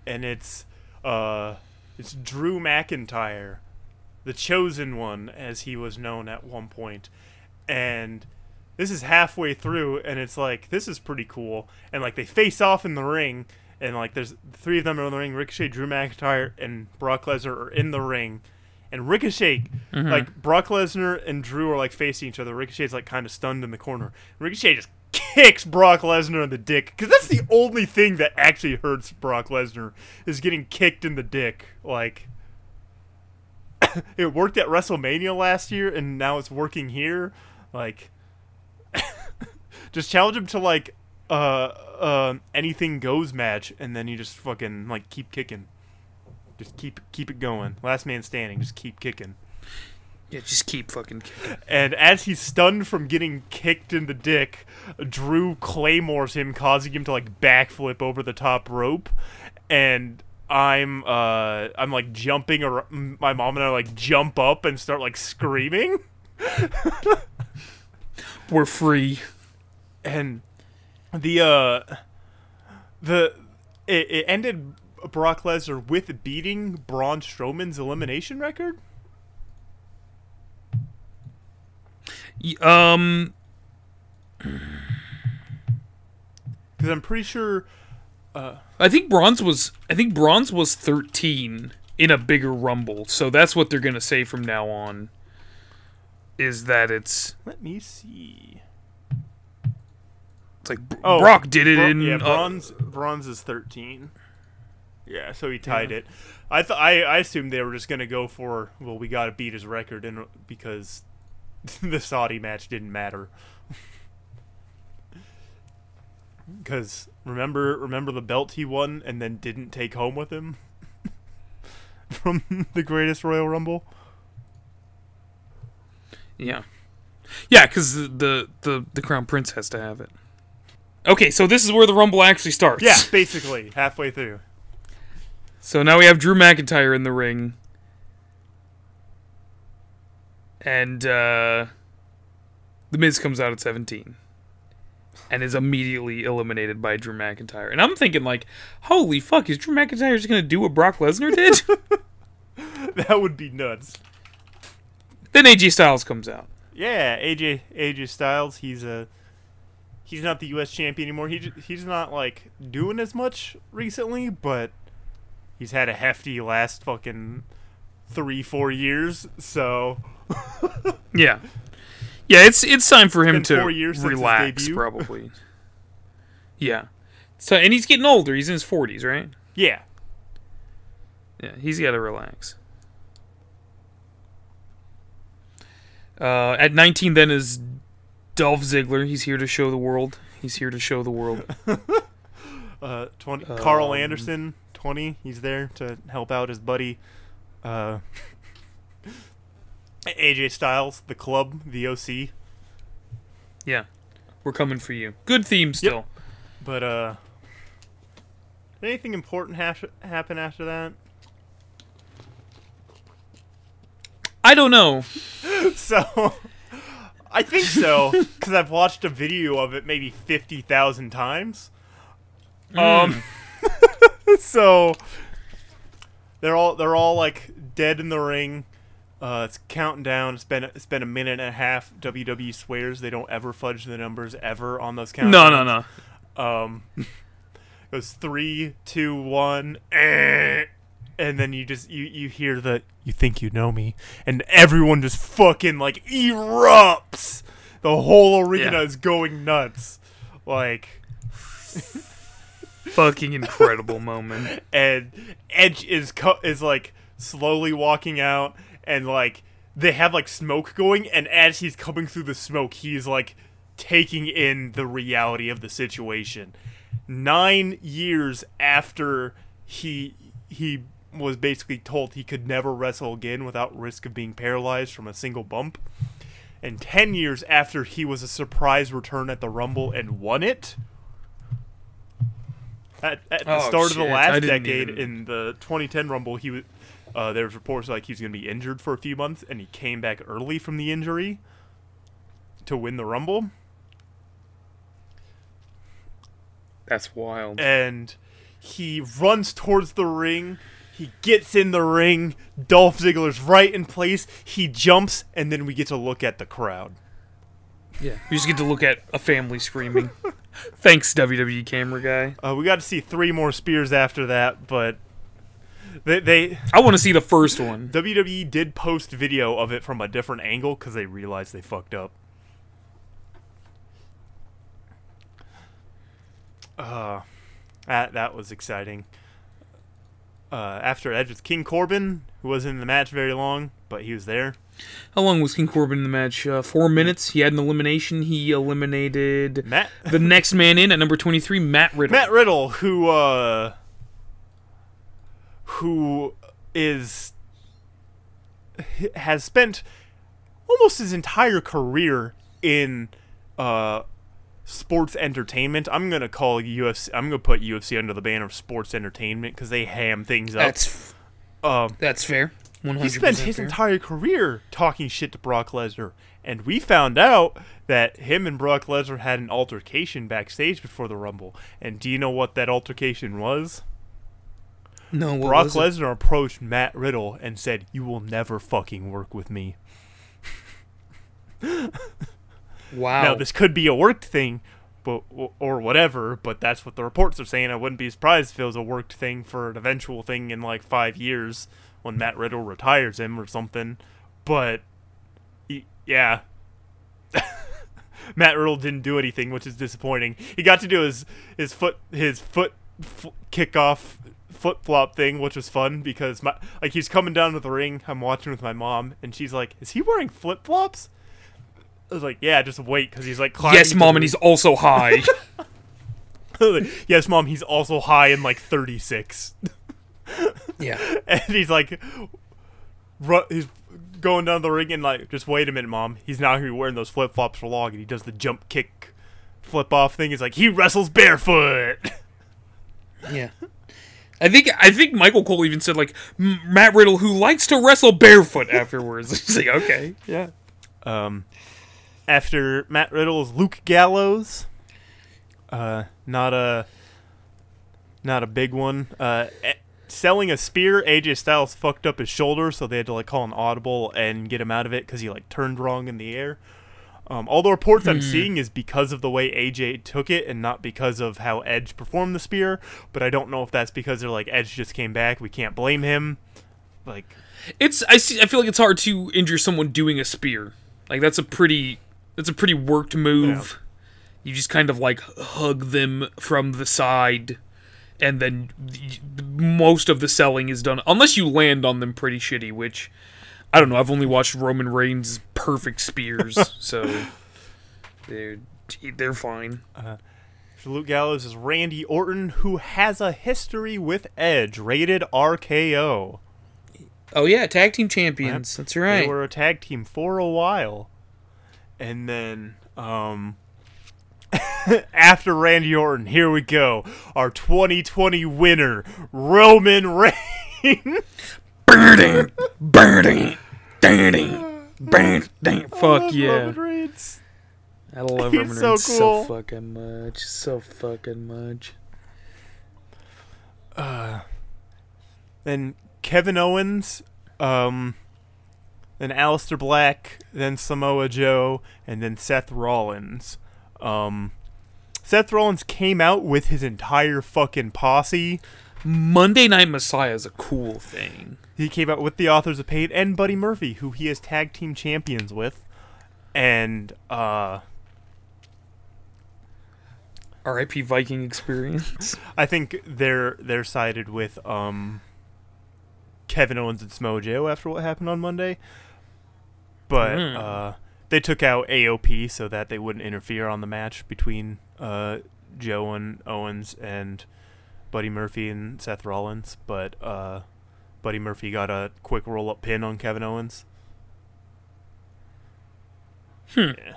And it's uh it's Drew McIntyre, the chosen one as he was known at one point. And this is halfway through and it's like this is pretty cool. And like they face off in the ring and like there's three of them are in the ring, Ricochet, Drew McIntyre and Brock Lesnar are in the ring. And Ricochet, mm-hmm. like Brock Lesnar and Drew are like facing each other. Ricochet's like kind of stunned in the corner. Ricochet just kicks Brock Lesnar in the dick because that's the only thing that actually hurts Brock Lesnar is getting kicked in the dick. Like it worked at WrestleMania last year, and now it's working here. Like just challenge him to like uh uh anything goes match, and then you just fucking like keep kicking. Just keep keep it going. Last man standing. Just keep kicking. Yeah, just keep fucking kicking. And as he's stunned from getting kicked in the dick, Drew claymores him, causing him to like backflip over the top rope. And I'm uh I'm like jumping ar- my mom and I like jump up and start like screaming. We're free. And the uh the it, it ended Brock Lesnar with beating Braun Strowman's elimination record. Um, Because I'm pretty sure Uh, I think Braun's was I think Braun's was 13 in a bigger rumble. So that's what they're going to say from now on is that it's let me see. It's like Br- Oh, Brock did it Bro- in yeah, uh, Braun's. Braun's is thirteen. Yeah, so he tied it. I thought I I assumed they were just gonna go for well, we got to beat his record, and because the Saudi match didn't matter. Because remember, remember the belt he won and then didn't take home with him from the Greatest Royal Rumble. yeah. Yeah, cuz the, the the the crown prince has to have it. Okay, so this is where the rumble actually starts. Yeah, basically halfway through. So now we have Drew McIntyre in the ring. And uh The Miz comes out at 17 and is immediately eliminated by Drew McIntyre. And I'm thinking like, holy fuck, is Drew McIntyre just going to do what Brock Lesnar did? That would be nuts. then AJ Styles comes out. Yeah, AJ AJ Styles, he's a he's not the US champion anymore. He he's not like doing as much recently, but he's had a hefty last fucking 3 4 years. So, Yeah. Yeah, it's it's time for him to four relax probably. yeah. So and he's getting older. He's in his 40s, right? yeah. Yeah, he's got to relax. Uh, at 19, then is Dolph Ziggler. He's here to show the world. He's here to show the world. Uh 20 Karl Um, Anderson, 20. He's there to help out his buddy uh AJ Styles, the club, the OC. yeah, we're coming for you. Good theme still. But uh anything important hash- happen after that? I don't know. So I think so because I've watched a video of it maybe fifty thousand times. Um, so they're all they're all like dead in the ring. Uh, it's counting down. It's been it's been a minute and a half. WWE swears they don't ever fudge the numbers ever on those counts. No, no, no. Um, it goes three, two, one, eh, and then you just you you hear the you think you know me, and everyone just fucking like erupts. The whole arena Yeah. is going nuts, like. Fucking incredible moment. and Edge is co- is like slowly walking out, and like they have like smoke going, and as he's coming through the smoke, he's like taking in the reality of the situation. Nine years after he he was basically told he could never wrestle again without risk of being paralyzed from a single bump. And 10 years after he was a surprise return at the Rumble and won it, at, at the Oh, start of the last decade even- in the 2010 Rumble, he was uh, there was reports like he was going to be injured for a few months, and he came back early from the injury to win the Rumble. That's wild. and he runs towards the ring. He gets in the ring. Dolph Ziggler's right in place. He jumps, and then we get to look at the crowd. Yeah. We just get to look at a family screaming. Thanks, WWE camera guy. Uh, we got to see three more spears after that, but they, they I want to see the first one. WWE did post video of it from a different angle because they realized they fucked up. Uh, that that was exciting. Uh, after Edge was King Corbin, who wasn't in the match very long, but he was there. How long was King Corbin in the match? Uh, four minutes. He had an elimination. He eliminated Matt the next man in at number 23, Matt Riddle. Matt Riddle, who uh, who is has spent almost his entire career in uh, sports entertainment. I'm gonna call UFC. I'm gonna put UFC under the banner of sports entertainment because they ham things up. That's um, that's fair. 100% he spent his fair. entire career talking shit to Brock Lesnar, and we found out that him and Brock Lesnar had an altercation backstage before the Rumble. And do you know what that altercation was? No, what Brock? Lesnar approached Matt Riddle and said, "You will never fucking work with me." Wow. Now this could be a worked thing, but or whatever. But that's what the reports are saying. I wouldn't be surprised if it was a worked thing for an eventual thing in like five years when Matt Riddle retires him or something. But yeah, Matt Riddle didn't do anything, which is disappointing. He got to do his his foot his foot f- kickoff flip flop thing, which was fun because my like he's coming down to the ring. I'm watching with my mom, and she's like, "Is he wearing flip flops?" I was like, "Yeah, just wait," because he's like, climbing yes, mom, and he's also high. yes, mom, he's also high and like 36, yeah. and he's like, ru- he's going down the ring and like, just wait a minute, mom, he's not gonna be wearing those flip flops for long, and he does the jump kick, flip off thing. He's like, he wrestles barefoot. Yeah. I think I think Michael Cole even said like Matt Riddle who likes to wrestle barefoot afterwards. He's like, okay, yeah. Um, after Matt Riddle's Luke Gallows. Uh, not a not a big one. Uh, selling a spear, AJ Styles fucked up his shoulder, so they had to like call an audible and get him out of it because he like turned wrong in the air. Um, all the reports I'm seeing is because of the way AJ took it and not because of how Edge performed the spear. But I don't know if that's because they're like Edge just came back. We can't blame him. Like It's I see I feel like it's hard to injure someone doing a spear. Like that's a pretty that's a pretty worked move. You just kind of like hug them from the side and then most of the selling is done unless you land on them pretty shitty, which I don't know. I've only watched Roman Reigns perfect spears, so they're they're fine. So Luke Gallows is Randy Orton, who has a history with Edge, rated RKO. Oh yeah, tag team champions. That's right. They were a tag team for a while. And then, um, after Randy Orton, here we go. Our 2020 winner, Roman Reigns. burning, burning, burning, burning. Fuck yeah! Roman Reigns. I love He's Roman so Reigns cool. so fucking much, so fucking much. Uh then Kevin Owens, um, then Aleister Black, then Samoa Joe, and then Seth Rollins. Um, Seth Rollins came out with his entire fucking posse. Monday Night Messiah is a cool thing. He came out with the authors of Pain and Buddy Murphy, who he is tag team champions with. And uh R.I.P. Viking experience. I think they're they're sided with um Kevin Owens and Samoa Joe after what happened on Monday. But Mm. uh they took out AOP so that they wouldn't interfere on the match between uh Joe and Owens and Buddy Murphy and Seth Rollins, but uh Buddy Murphy got a quick roll up pin on Kevin Owens. Hmm. Yeah.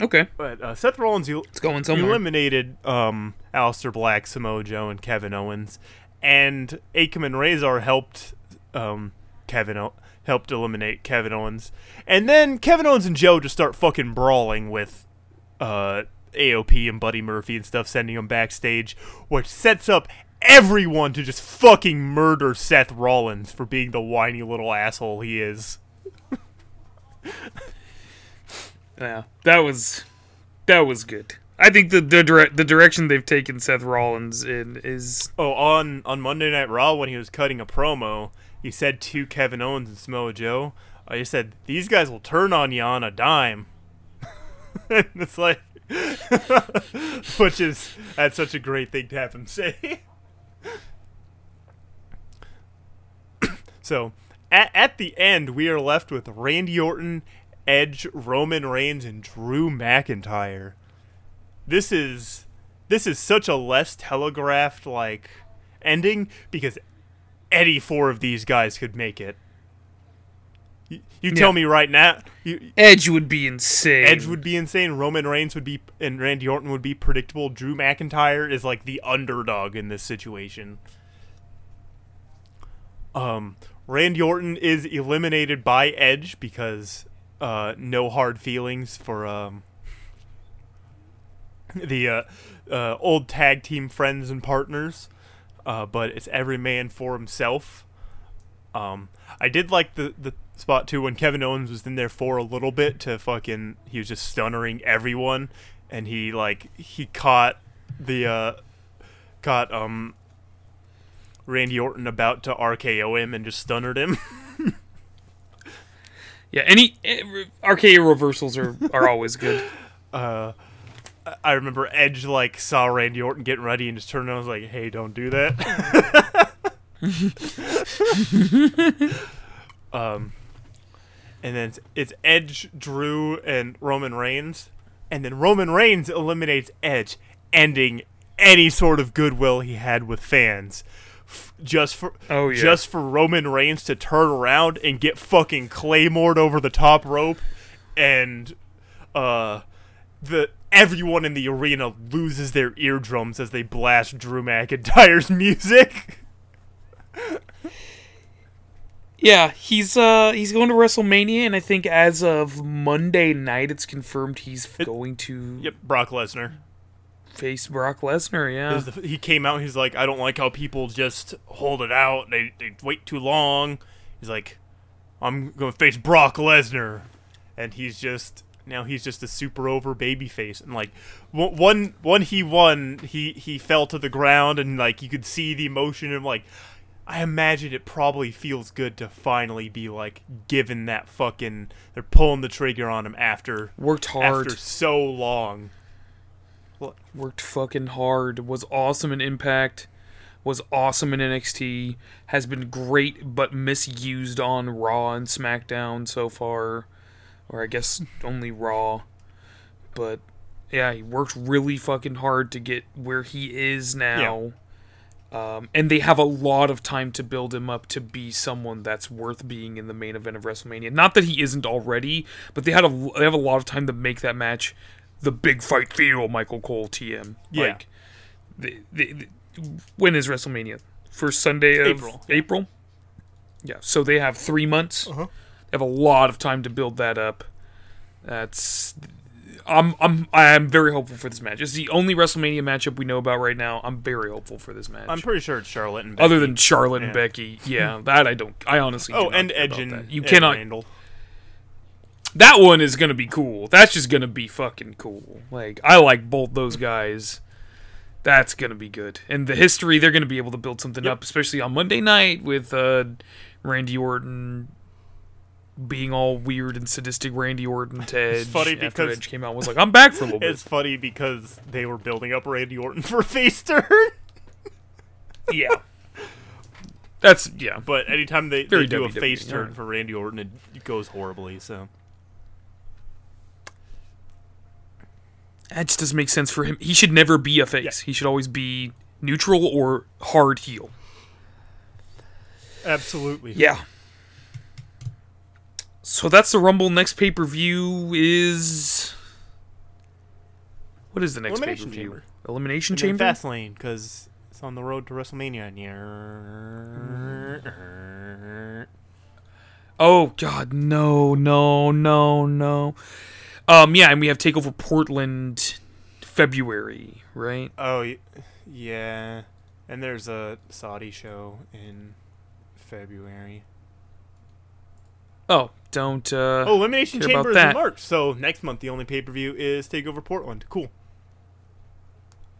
Okay, But uh, Seth Rollins el- it's going somewhere. eliminated um, Aleister Black, Samoa Joe, and Kevin Owens, and Akam and Razor helped um, Kevin o- helped eliminate Kevin Owens, and then Kevin Owens and Joe just start fucking brawling with uh, AOP and Buddy Murphy and stuff, sending them backstage, which sets up everyone to just fucking murder Seth Rollins for being the whiny little asshole he is. Yeah, that was that was good. I think the the, dire- the direction they've taken Seth Rollins in is Oh, on on Monday Night Raw when he was cutting a promo, he said to Kevin Owens and Samoa Joe, uh, he said, "These guys will turn on you on a dime." and it's like, which is that's such a great thing to have him say. so, at at the end, we are left with Randy Orton, Edge, Roman Reigns, and Drew McIntyre. This is this is such a less telegraphed like ending because any four of these guys could make it. You, you tell Yeah. me right now, you, Edge would be insane. Edge would be insane. Roman Reigns would be, and Randy Orton would be predictable. Drew McIntyre is like the underdog in this situation. Um, Randy Orton is eliminated by Edge because uh, no hard feelings for um, the uh, uh, old tag team friends and partners. Uh, but it's every man for himself. Um, I did like the the spot too when Kevin Owens was in there for a little bit to fucking he was just stunnering everyone, and he like he caught the uh caught um Randy Orton about to RKO him and just stunnered him. yeah, any eh, RKO reversals are are always good. uh I- I remember Edge like saw Randy Orton getting ready and just turned around and was like, "Hey, don't do that." um, and then it's, it's Edge, Drew, and Roman Reigns, and then Roman Reigns eliminates Edge, ending any sort of goodwill he had with fans. F- Just for Oh, yeah. just for Roman Reigns to turn around and get fucking claymored over the top rope, and uh, the everyone in the arena loses their eardrums as they blast Drew McIntyre's music. Yeah, he's uh he's going to WrestleMania, and I think as of Monday night, it's confirmed he's f- going to Yep, Brock Lesnar. face Brock Lesnar. Yeah, the- He came out. He's like, I don't like how people just hold it out. They they wait too long. He's like, I'm gonna face Brock Lesnar, and he's just now he's just a super over baby face. And like one one he won, he he fell to the ground, and like you could see the emotion. And like, I imagine it probably feels good to finally be like given that fucking. They're pulling the trigger on him after worked hard, after so long. worked fucking hard. Was awesome in Impact. Was awesome in NXT. Has been great, but misused on Raw and SmackDown so far, or I guess only Raw. But yeah, he worked really fucking hard to get where he is now. Um, and they have a lot of time to build him up to be someone that's worth being in the main event of WrestleMania. Not that he isn't already, but they had a they have a lot of time to make that match the big fight feel Michael Cole TM. Yeah. Like, the, the, the- when is WrestleMania? First Sunday of April, yeah. April. Yeah. So they have three months. Uh-huh. They have a lot of time to build that up. That's I'm I'm I'm very hopeful for this match. It's the only WrestleMania matchup we know about right now. I'm very hopeful for this match. I'm pretty sure it's Charlotte and Becky. Other than Charlotte Yeah. and Becky, yeah, that I don't. I honestly. oh, and Edge and. You and cannot. Randall. That one is gonna be cool. That's just gonna be fucking cool. Like I like both those guys. That's gonna be good. And the history, they're gonna be able to build something Yep. up, especially on Monday night with uh, Randy Orton being all weird and sadistic. Randy Orton to Edge. funny after because- Edge came out, and was like, "I'm back for a little bit." It's funny because they were building up Randy Orton for a face turn, yeah. That's yeah. but anytime they, they do a WWE, face turn yeah. for Randy Orton, it goes horribly. So That just doesn't make sense for him. He should never be a face. He should always be neutral or hard heel. absolutely, Yeah. So that's the Rumble. Next pay per view is. What is the next pay per view? Elimination And Chamber. Fastlane because it's on the road to WrestleMania. Oh God, no, no, no, no. Um, yeah, and we have Takeover Portland, February, right? Oh, yeah. And there's a Saudi show in February. Oh, don't. Uh, Oh, Elimination Chamber is in March. So next month, the only pay per view is Takeover Portland. Cool.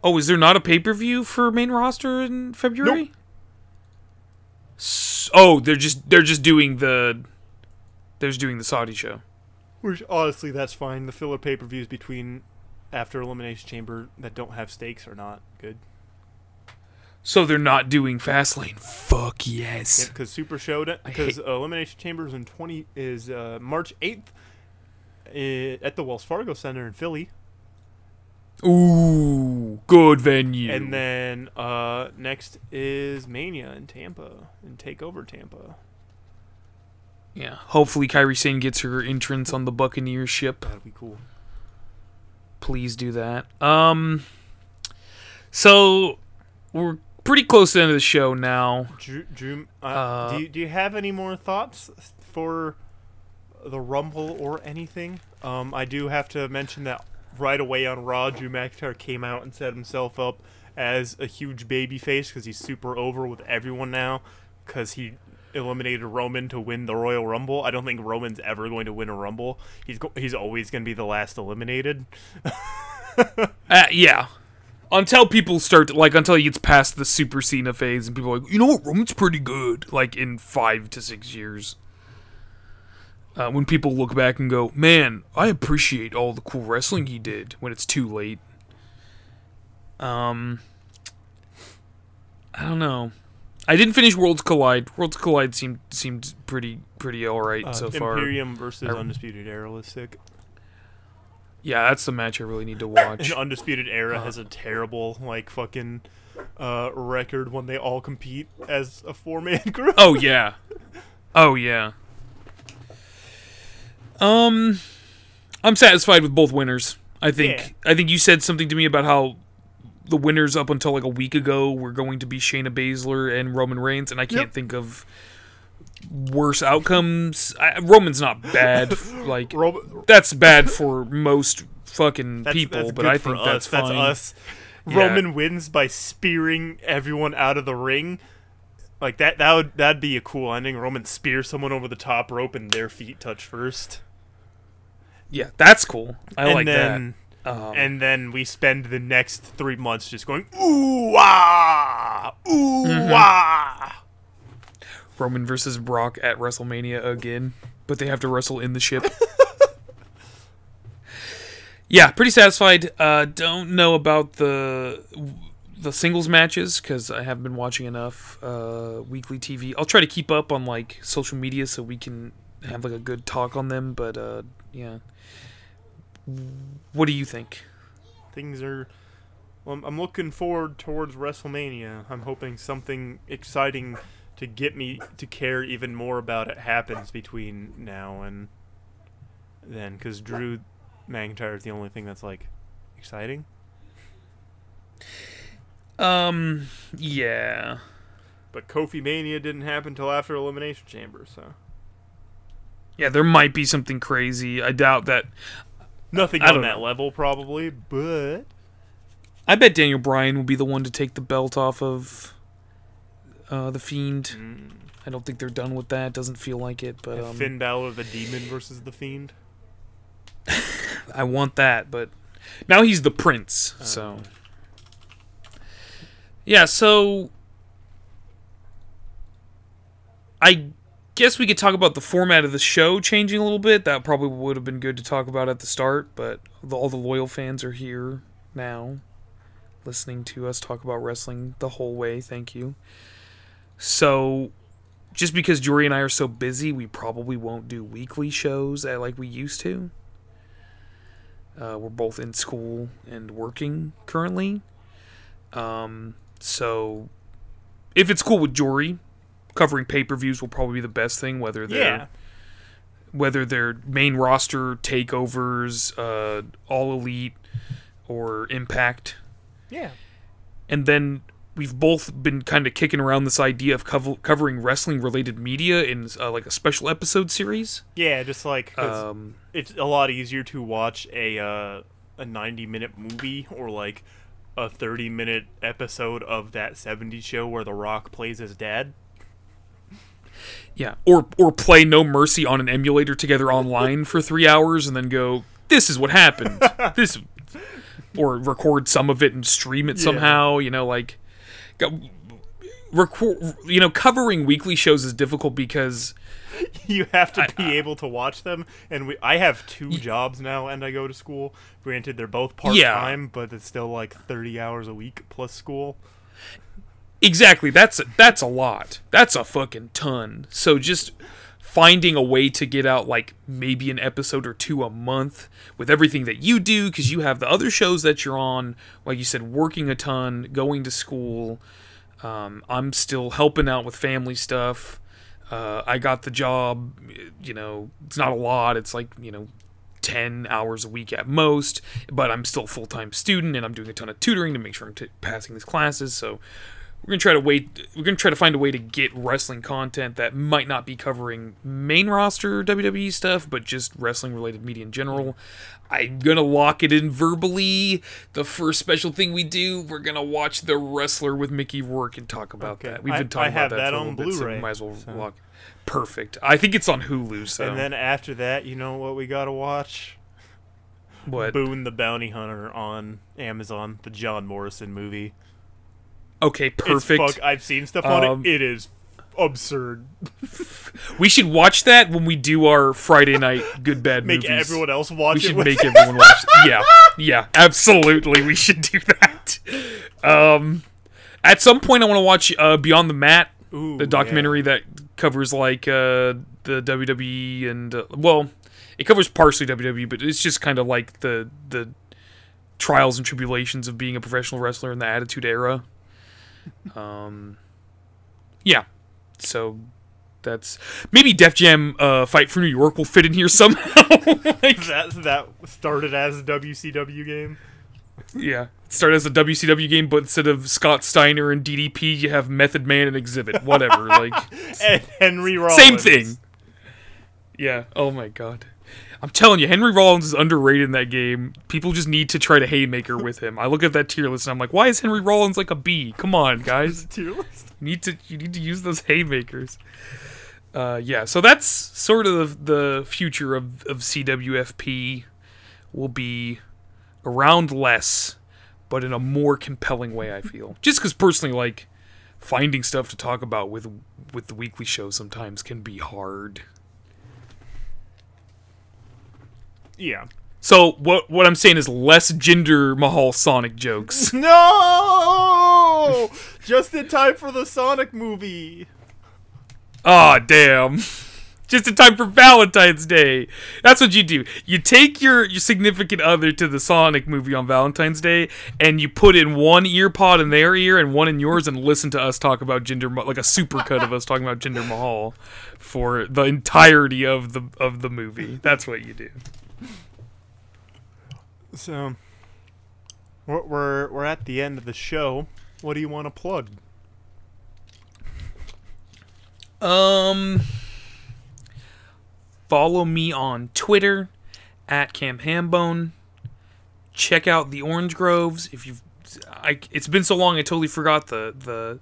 Oh, is there not a pay per view for main roster in February? S- oh, they're just they're just doing the they're just doing the Saudi show. Which honestly, that's fine. The filler pay per views between after Elimination Chamber that don't have stakes are not good. So they're not doing Fastlane. Fuck yes. Because Super Showdown, because hate- Elimination Chambers in twenty is uh, March eighth at the Wells Fargo Center in Philly, Ooh, good venue. and then uh, next is Mania in Tampa and Takeover Tampa. yeah, hopefully Kairi Sane gets her entrance on the Buccaneer ship. That'd be cool. Please do that. Um, so we're pretty close to the end of the show now. Drew, Drew uh, Uh, do you, do you have any more thoughts for the Rumble or anything? Um, I do have to mention that right away on Raw, Drew McIntyre came out and set himself up as a huge baby face because he's super over with everyone now because he eliminated Roman to win the Royal Rumble. I don't think Roman's ever going to win a Rumble. He's go- he's always going to be the last eliminated. Uh, yeah. Until people start, like, until he gets past the Super Cena phase and people are like, you know what, Roman's pretty good, like, in five to six years. Uh, when people look back and go, man, I appreciate all the cool wrestling he did when it's too late. Um, I don't know. I didn't finish Worlds Collide. Worlds Collide seemed seemed pretty pretty all right Uh, so far. Imperium versus I- Undisputed Era was sick. Yeah, that's the match I really need to watch. And Undisputed Era Uh. has a terrible like fucking uh, record when they all compete as a four man group. Oh yeah. Oh yeah. Um I'm satisfied with both winners. I think I think you said something to me about how the winners up until like a week ago were going to be Shayna Baszler and Roman Reigns and I can't Yep. think of worse outcomes. I, Roman's not bad like Ro- that's bad for most fucking that's, people, that's but I think us. that's fine. us. Yeah. Roman wins by spearing everyone out of the ring. Like that that would that'd be a cool ending. Roman spears someone over the top rope and their feet touch first. Yeah, that's cool. I and like then that. Um, and then we spend the next three months just going ooh ah ooh Mm-hmm. ah. Roman versus Brock at WrestleMania again, but they have to wrestle in the ship. yeah, pretty satisfied. Uh, don't know about the the singles matches because I haven't been watching enough uh, weekly TV. I'll try to keep up on like social media so we can have like a good talk on them. But uh, yeah, what do you think? things are well, I'm- I'm looking forward towards WrestleMania. I'm hoping something exciting to get me to care even more about it happens between now and then because Drew McIntyre is the only thing that's like exciting. Um, yeah. But Kofi Mania didn't happen till after Elimination Chamber, so Yeah, there might be something crazy. I doubt that. Nothing I on that know. level, probably, but I bet Daniel Bryan will be the one to take the belt off of uh, the Fiend. mm, I don't think they're done with that. Doesn't feel like it, but um, Finn Balor the Demon versus the Fiend. I want that. But now he's the Prince, so yeah. So I guess we could talk about the format of the show changing a little bit. That probably would have been good to talk about at the start, but the, all the loyal fans are here now, listening to us talk about wrestling the whole way. Thank you. So, just because Jory and I are so busy, we probably won't do weekly shows like we used to. Uh, we're both in school and working currently. Um, so, if it's cool with Jory, covering pay per views will probably be the best thing. Whether they're Yeah, whether they're main roster takeovers, uh, all elite, or Impact, yeah, and then we've both been kind of kicking around this idea of cover- covering wrestling related media in uh, like a special episode series. yeah. Just like Um, it's a lot easier to watch a uh, a ninety minute movie or like a thirty minute episode of that '70s show where The Rock plays his dad. yeah, or or play No Mercy on an emulator together online for three hours and then go, "This is what happened." this, or record some of it and stream it Yeah. somehow. You know, like, record. You know, covering weekly shows is difficult because you have to I- be able to watch them. And we, I have two jobs now, and I go to school. Granted, they're both part time, but it's still like thirty hours a week plus school. Exactly. That's that's a lot. That's a fucking ton. So just finding a way to get out like maybe an episode or two a month with everything that you do because you have the other shows that you're on, like you said, working a ton, going to school. Um, I'm still helping out with family stuff. Uh, I got the job. You know, it's not a lot. It's like you know. 10 hours a week at most, but I'm still a full time student and I'm doing a ton of tutoring to make sure I'm t- passing these classes. So, we're gonna try to wait. We're gonna try to find a way to get wrestling content that might not be covering main roster WWE stuff, but just wrestling related media in general. I'm gonna lock it in verbally. The first special thing we do, we're gonna watch the wrestler with Mickey Rourke and talk about Okay. that. We've been talking I have about that, that for a on little bit, so we Blu-ray, might as well so- lock. Perfect. I think it's on Hulu. So And then after that, you know what we gotta watch? what? Boone the Bounty Hunter on Amazon, the John Morrison movie. Okay, perfect. It's fuck, I've seen stuff on Um, it. It is absurd. We should watch that when we do our Friday night good bad Make movies. everyone else watch we it. should make everyone watch. Yeah, yeah, absolutely. We should do that. Um, at some point, I want to watch uh, Beyond the Mat, Ooh, the documentary that covers like uh, the WWE and uh, well, it covers partially WWE, but it's just kind of like the the trials and tribulations of being a professional wrestler in the Attitude Era. Um, yeah, so that's maybe Def Jam uh, Fight for New York will fit in here somehow. Like, that that started as a WCW game. yeah, it started as a WCW game, but instead of Scott Steiner and DDP, you have Method Man and Xzibit. Whatever, like And Henry Rollins. same thing. Yeah. Oh my god. I'm telling you, Henry Rollins is underrated in that game. People just need to try to haymaker with him. I look at that tier list and I'm like, why is Henry Rollins like a B? Come on, guys. Tier list. You need to you need to use those haymakers. Uh, yeah, so that's sort of the future of, of CWFP will be around less, but in a more compelling way. I feel just because personally, like finding stuff to talk about with with the weekly show sometimes can be hard. Yeah. So what what I'm saying is less Jinder Mahal Sonic jokes. No! Just in time for the Sonic movie. Aw, damn. Just in time for Valentine's Day. That's what you do. You take your, your significant other to the Sonic movie on Valentine's Day, and you put in one ear pod in their ear and one in yours, and listen to us talk about Jinder, Ma- like a supercut of us talking about Jinder Mahal for the entirety of the of the movie. That's what you do. So, we're we're, at the end of the show. What do you want to plug? Um, follow me on Twitter at Cam Hambone. Check out the Orange Groves. If you've, I, it's been so long, I totally forgot the the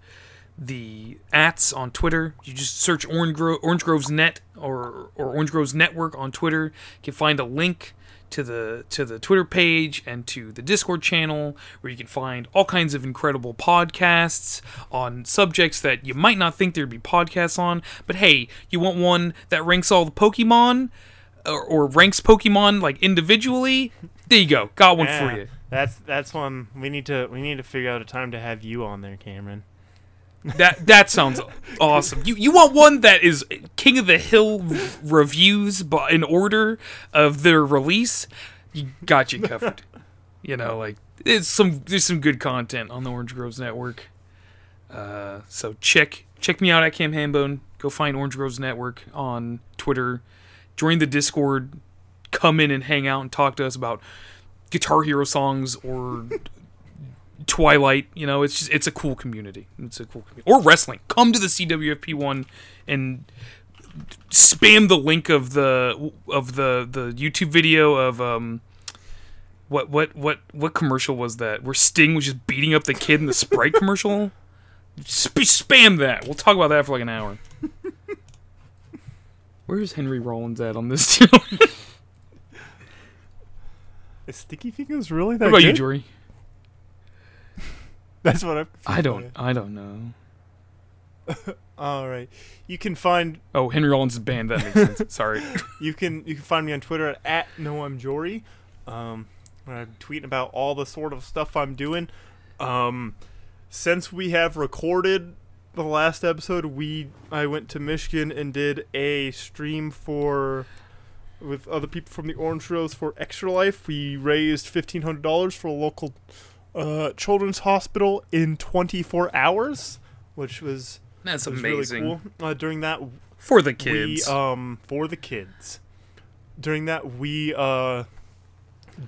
the ats on Twitter. You just search Orange, Gro- Orange Groves Net or or Orange Groves Network on Twitter. You can find a link to the to the Twitter page and to the Discord channel where you can find all kinds of incredible podcasts on subjects that you might not think there'd be podcasts on. But hey, you want one that ranks all the Pokemon or, or ranks Pokemon like individually? There you go. Got one Yeah, for you. That's that's one we need to we need to figure out a time to have you on there, Cameron. That that sounds awesome. You you want one that is King of the Hill reviews, but in order of their release, you got you covered. you know, like it's some there's some good content on the Orange Groves Network. Uh, so check check me out at Cam Hambone. Go find Orange Groves Network on Twitter. Join the Discord. Come in and hang out and talk to us about Guitar Hero songs or Twilight. You know, it's just it's a cool community. It's a cool community. Or wrestling. Come to the CWFP one and spam the link of the of the the YouTube video of um what what what what commercial was that where Sting was just beating up the kid in the Sprite commercial? Sp- spam that. We'll talk about that for like an hour. Where's Henry Rollins at on this channel? Is Sticky Fingers really that what about you, good? Jory? That's what I'm. I don't I don't know. All right, you can find Oh, Henry Rollins band. That makes sense. Sorry. you can you can find me on Twitter at, at noamjory. Um, where I'm tweeting about all the sort of stuff I'm doing. Um, since we have recorded the last episode, we I went to Michigan and did a stream for with other people from the Orange Groves for Extra Life. We raised fifteen hundred dollars for a local uh, children's hospital in twenty four hours, which was, That's amazing really cool. Uh, during that for the kids. we um for the kids. During that we uh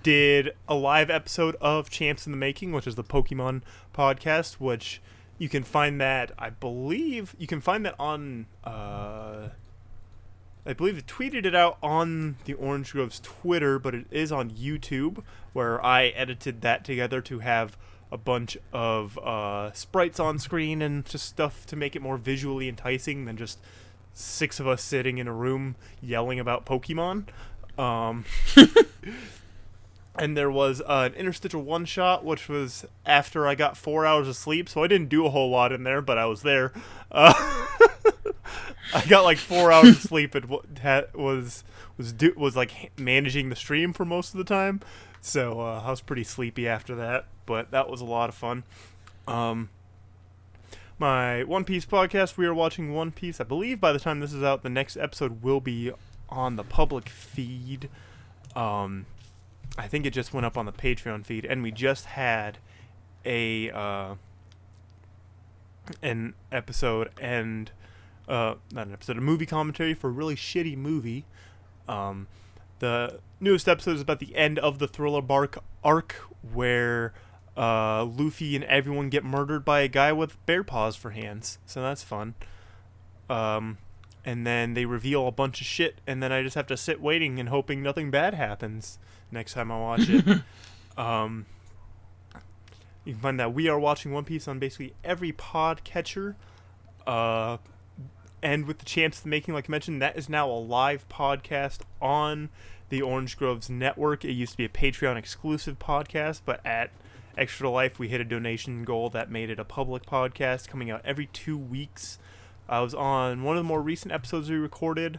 did a live episode of Champs in the Making, which is the Pokemon podcast, which you can find that I believe you can find that on uh I believe it tweeted it out on the Orange Groves Twitter, but it is on YouTube where I edited that together to have a bunch of uh, sprites on screen and just stuff to make it more visually enticing than just six of us sitting in a room yelling about Pokemon. Um, and there was uh, an interstitial one shot, which was after I got four hours of sleep, so I didn't do a whole lot in there, but I was there. Uh, I got like four hours of sleep and was was do- was like managing the stream for most of the time, so uh, I was pretty sleepy after that. But that was a lot of fun. Um, my One Piece podcast. We are watching One Piece. I believe by the time this is out, the next episode will be on the public feed. Um, I think it just went up on the Patreon feed, and we just had a uh, an episode and uh, not an episode, a movie commentary for a really shitty movie. Um, the newest episode is about the end of the Thriller Bark arc, where uh, Luffy and everyone get murdered by a guy with bear paws for hands. So that's fun. Um, and then they reveal a bunch of shit, and then I just have to sit waiting and hoping nothing bad happens next time I watch it. um, you can find that we are watching One Piece on basically every pod catcher. Uh, and with the champs of the making, like I mentioned, that is now a live podcast on the Orange Groves Network. It used to be a Patreon exclusive podcast, but at Extra Life, we hit a donation goal that made it a public podcast coming out every two weeks. I was on one of the more recent episodes we recorded.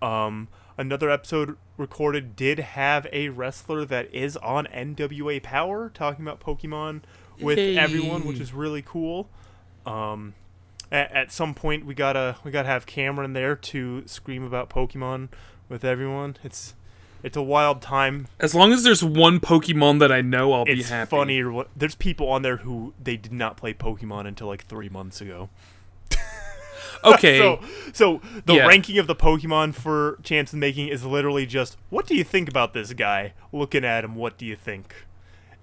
Um, another episode recorded did have a wrestler that is on NWA Power talking about Pokemon with everyone, which is really cool. Um, at, at some point, we gotta we gotta have Cameron there to scream about Pokemon with everyone. It's it's a wild time. As long as there's one Pokemon that I know, I'll be It's happy. funny. There's people on there who they did not play Pokemon until like three months ago. Okay. So, so the Yeah. ranking of the Pokemon for chance of making is literally just what do you think about this guy? Looking at him, what do you think?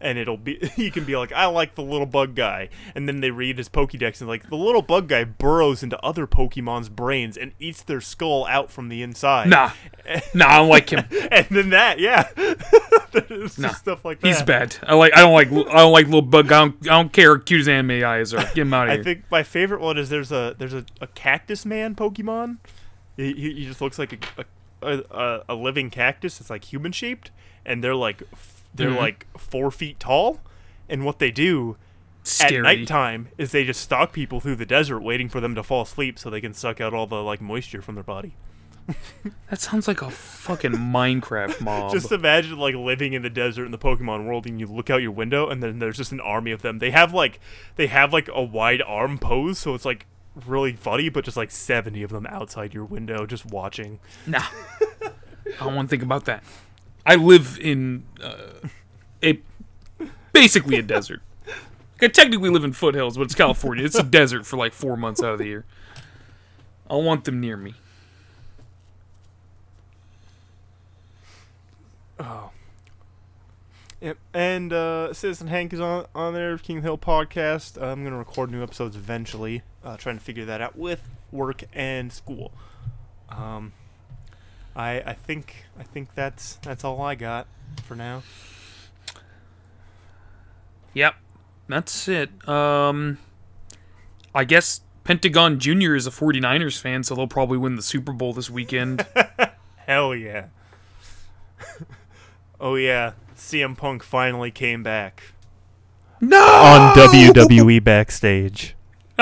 And it'll be you can be like, I like the little bug guy, and then they read his Pokédex and like the little bug guy burrows into other Pokemon's brains and eats their skull out from the inside. Nah, nah, I don't like him. and then that, yeah, Nah. stuff like that. He's bad. I like. I don't like. I don't like little bug. I don't. I don't care. how Cute his anime eyes or Get him out of I think my favorite one is there's a there's a, a cactus man Pokemon. He, he, just looks like a, a, a, a living cactus. It's like human shaped, and they're like they're Mhm. like four feet tall. And what they do Scary. at nighttime is they just stalk people through the desert, waiting for them to fall asleep so they can suck out all the like moisture from their body. That sounds like a fucking Minecraft mob. Just imagine like living in the desert in the Pokemon world, and you look out your window, and then there's just an army of them. They have like they have like a wide arm pose, so it's like really funny, but just like seventy of them outside your window, just watching. Nah. I don't want to think about that. I live in uh, a basically a desert. I technically live in foothills, but it's California. It's a desert for like four months out of the year. I want them near me. Oh. Yep. And uh, Citizen Hank is on on there, King Hill podcast. I'm gonna record new episodes eventually. Uh, trying to figure that out with work and school. Um, I I think I think that's that's all I got for now. Yep, that's it. Um, I guess Pentagon Junior is a 49ers fan, so they'll probably win the Super Bowl this weekend. Hell yeah. oh yeah, CM Punk finally came back no. on WWE backstage.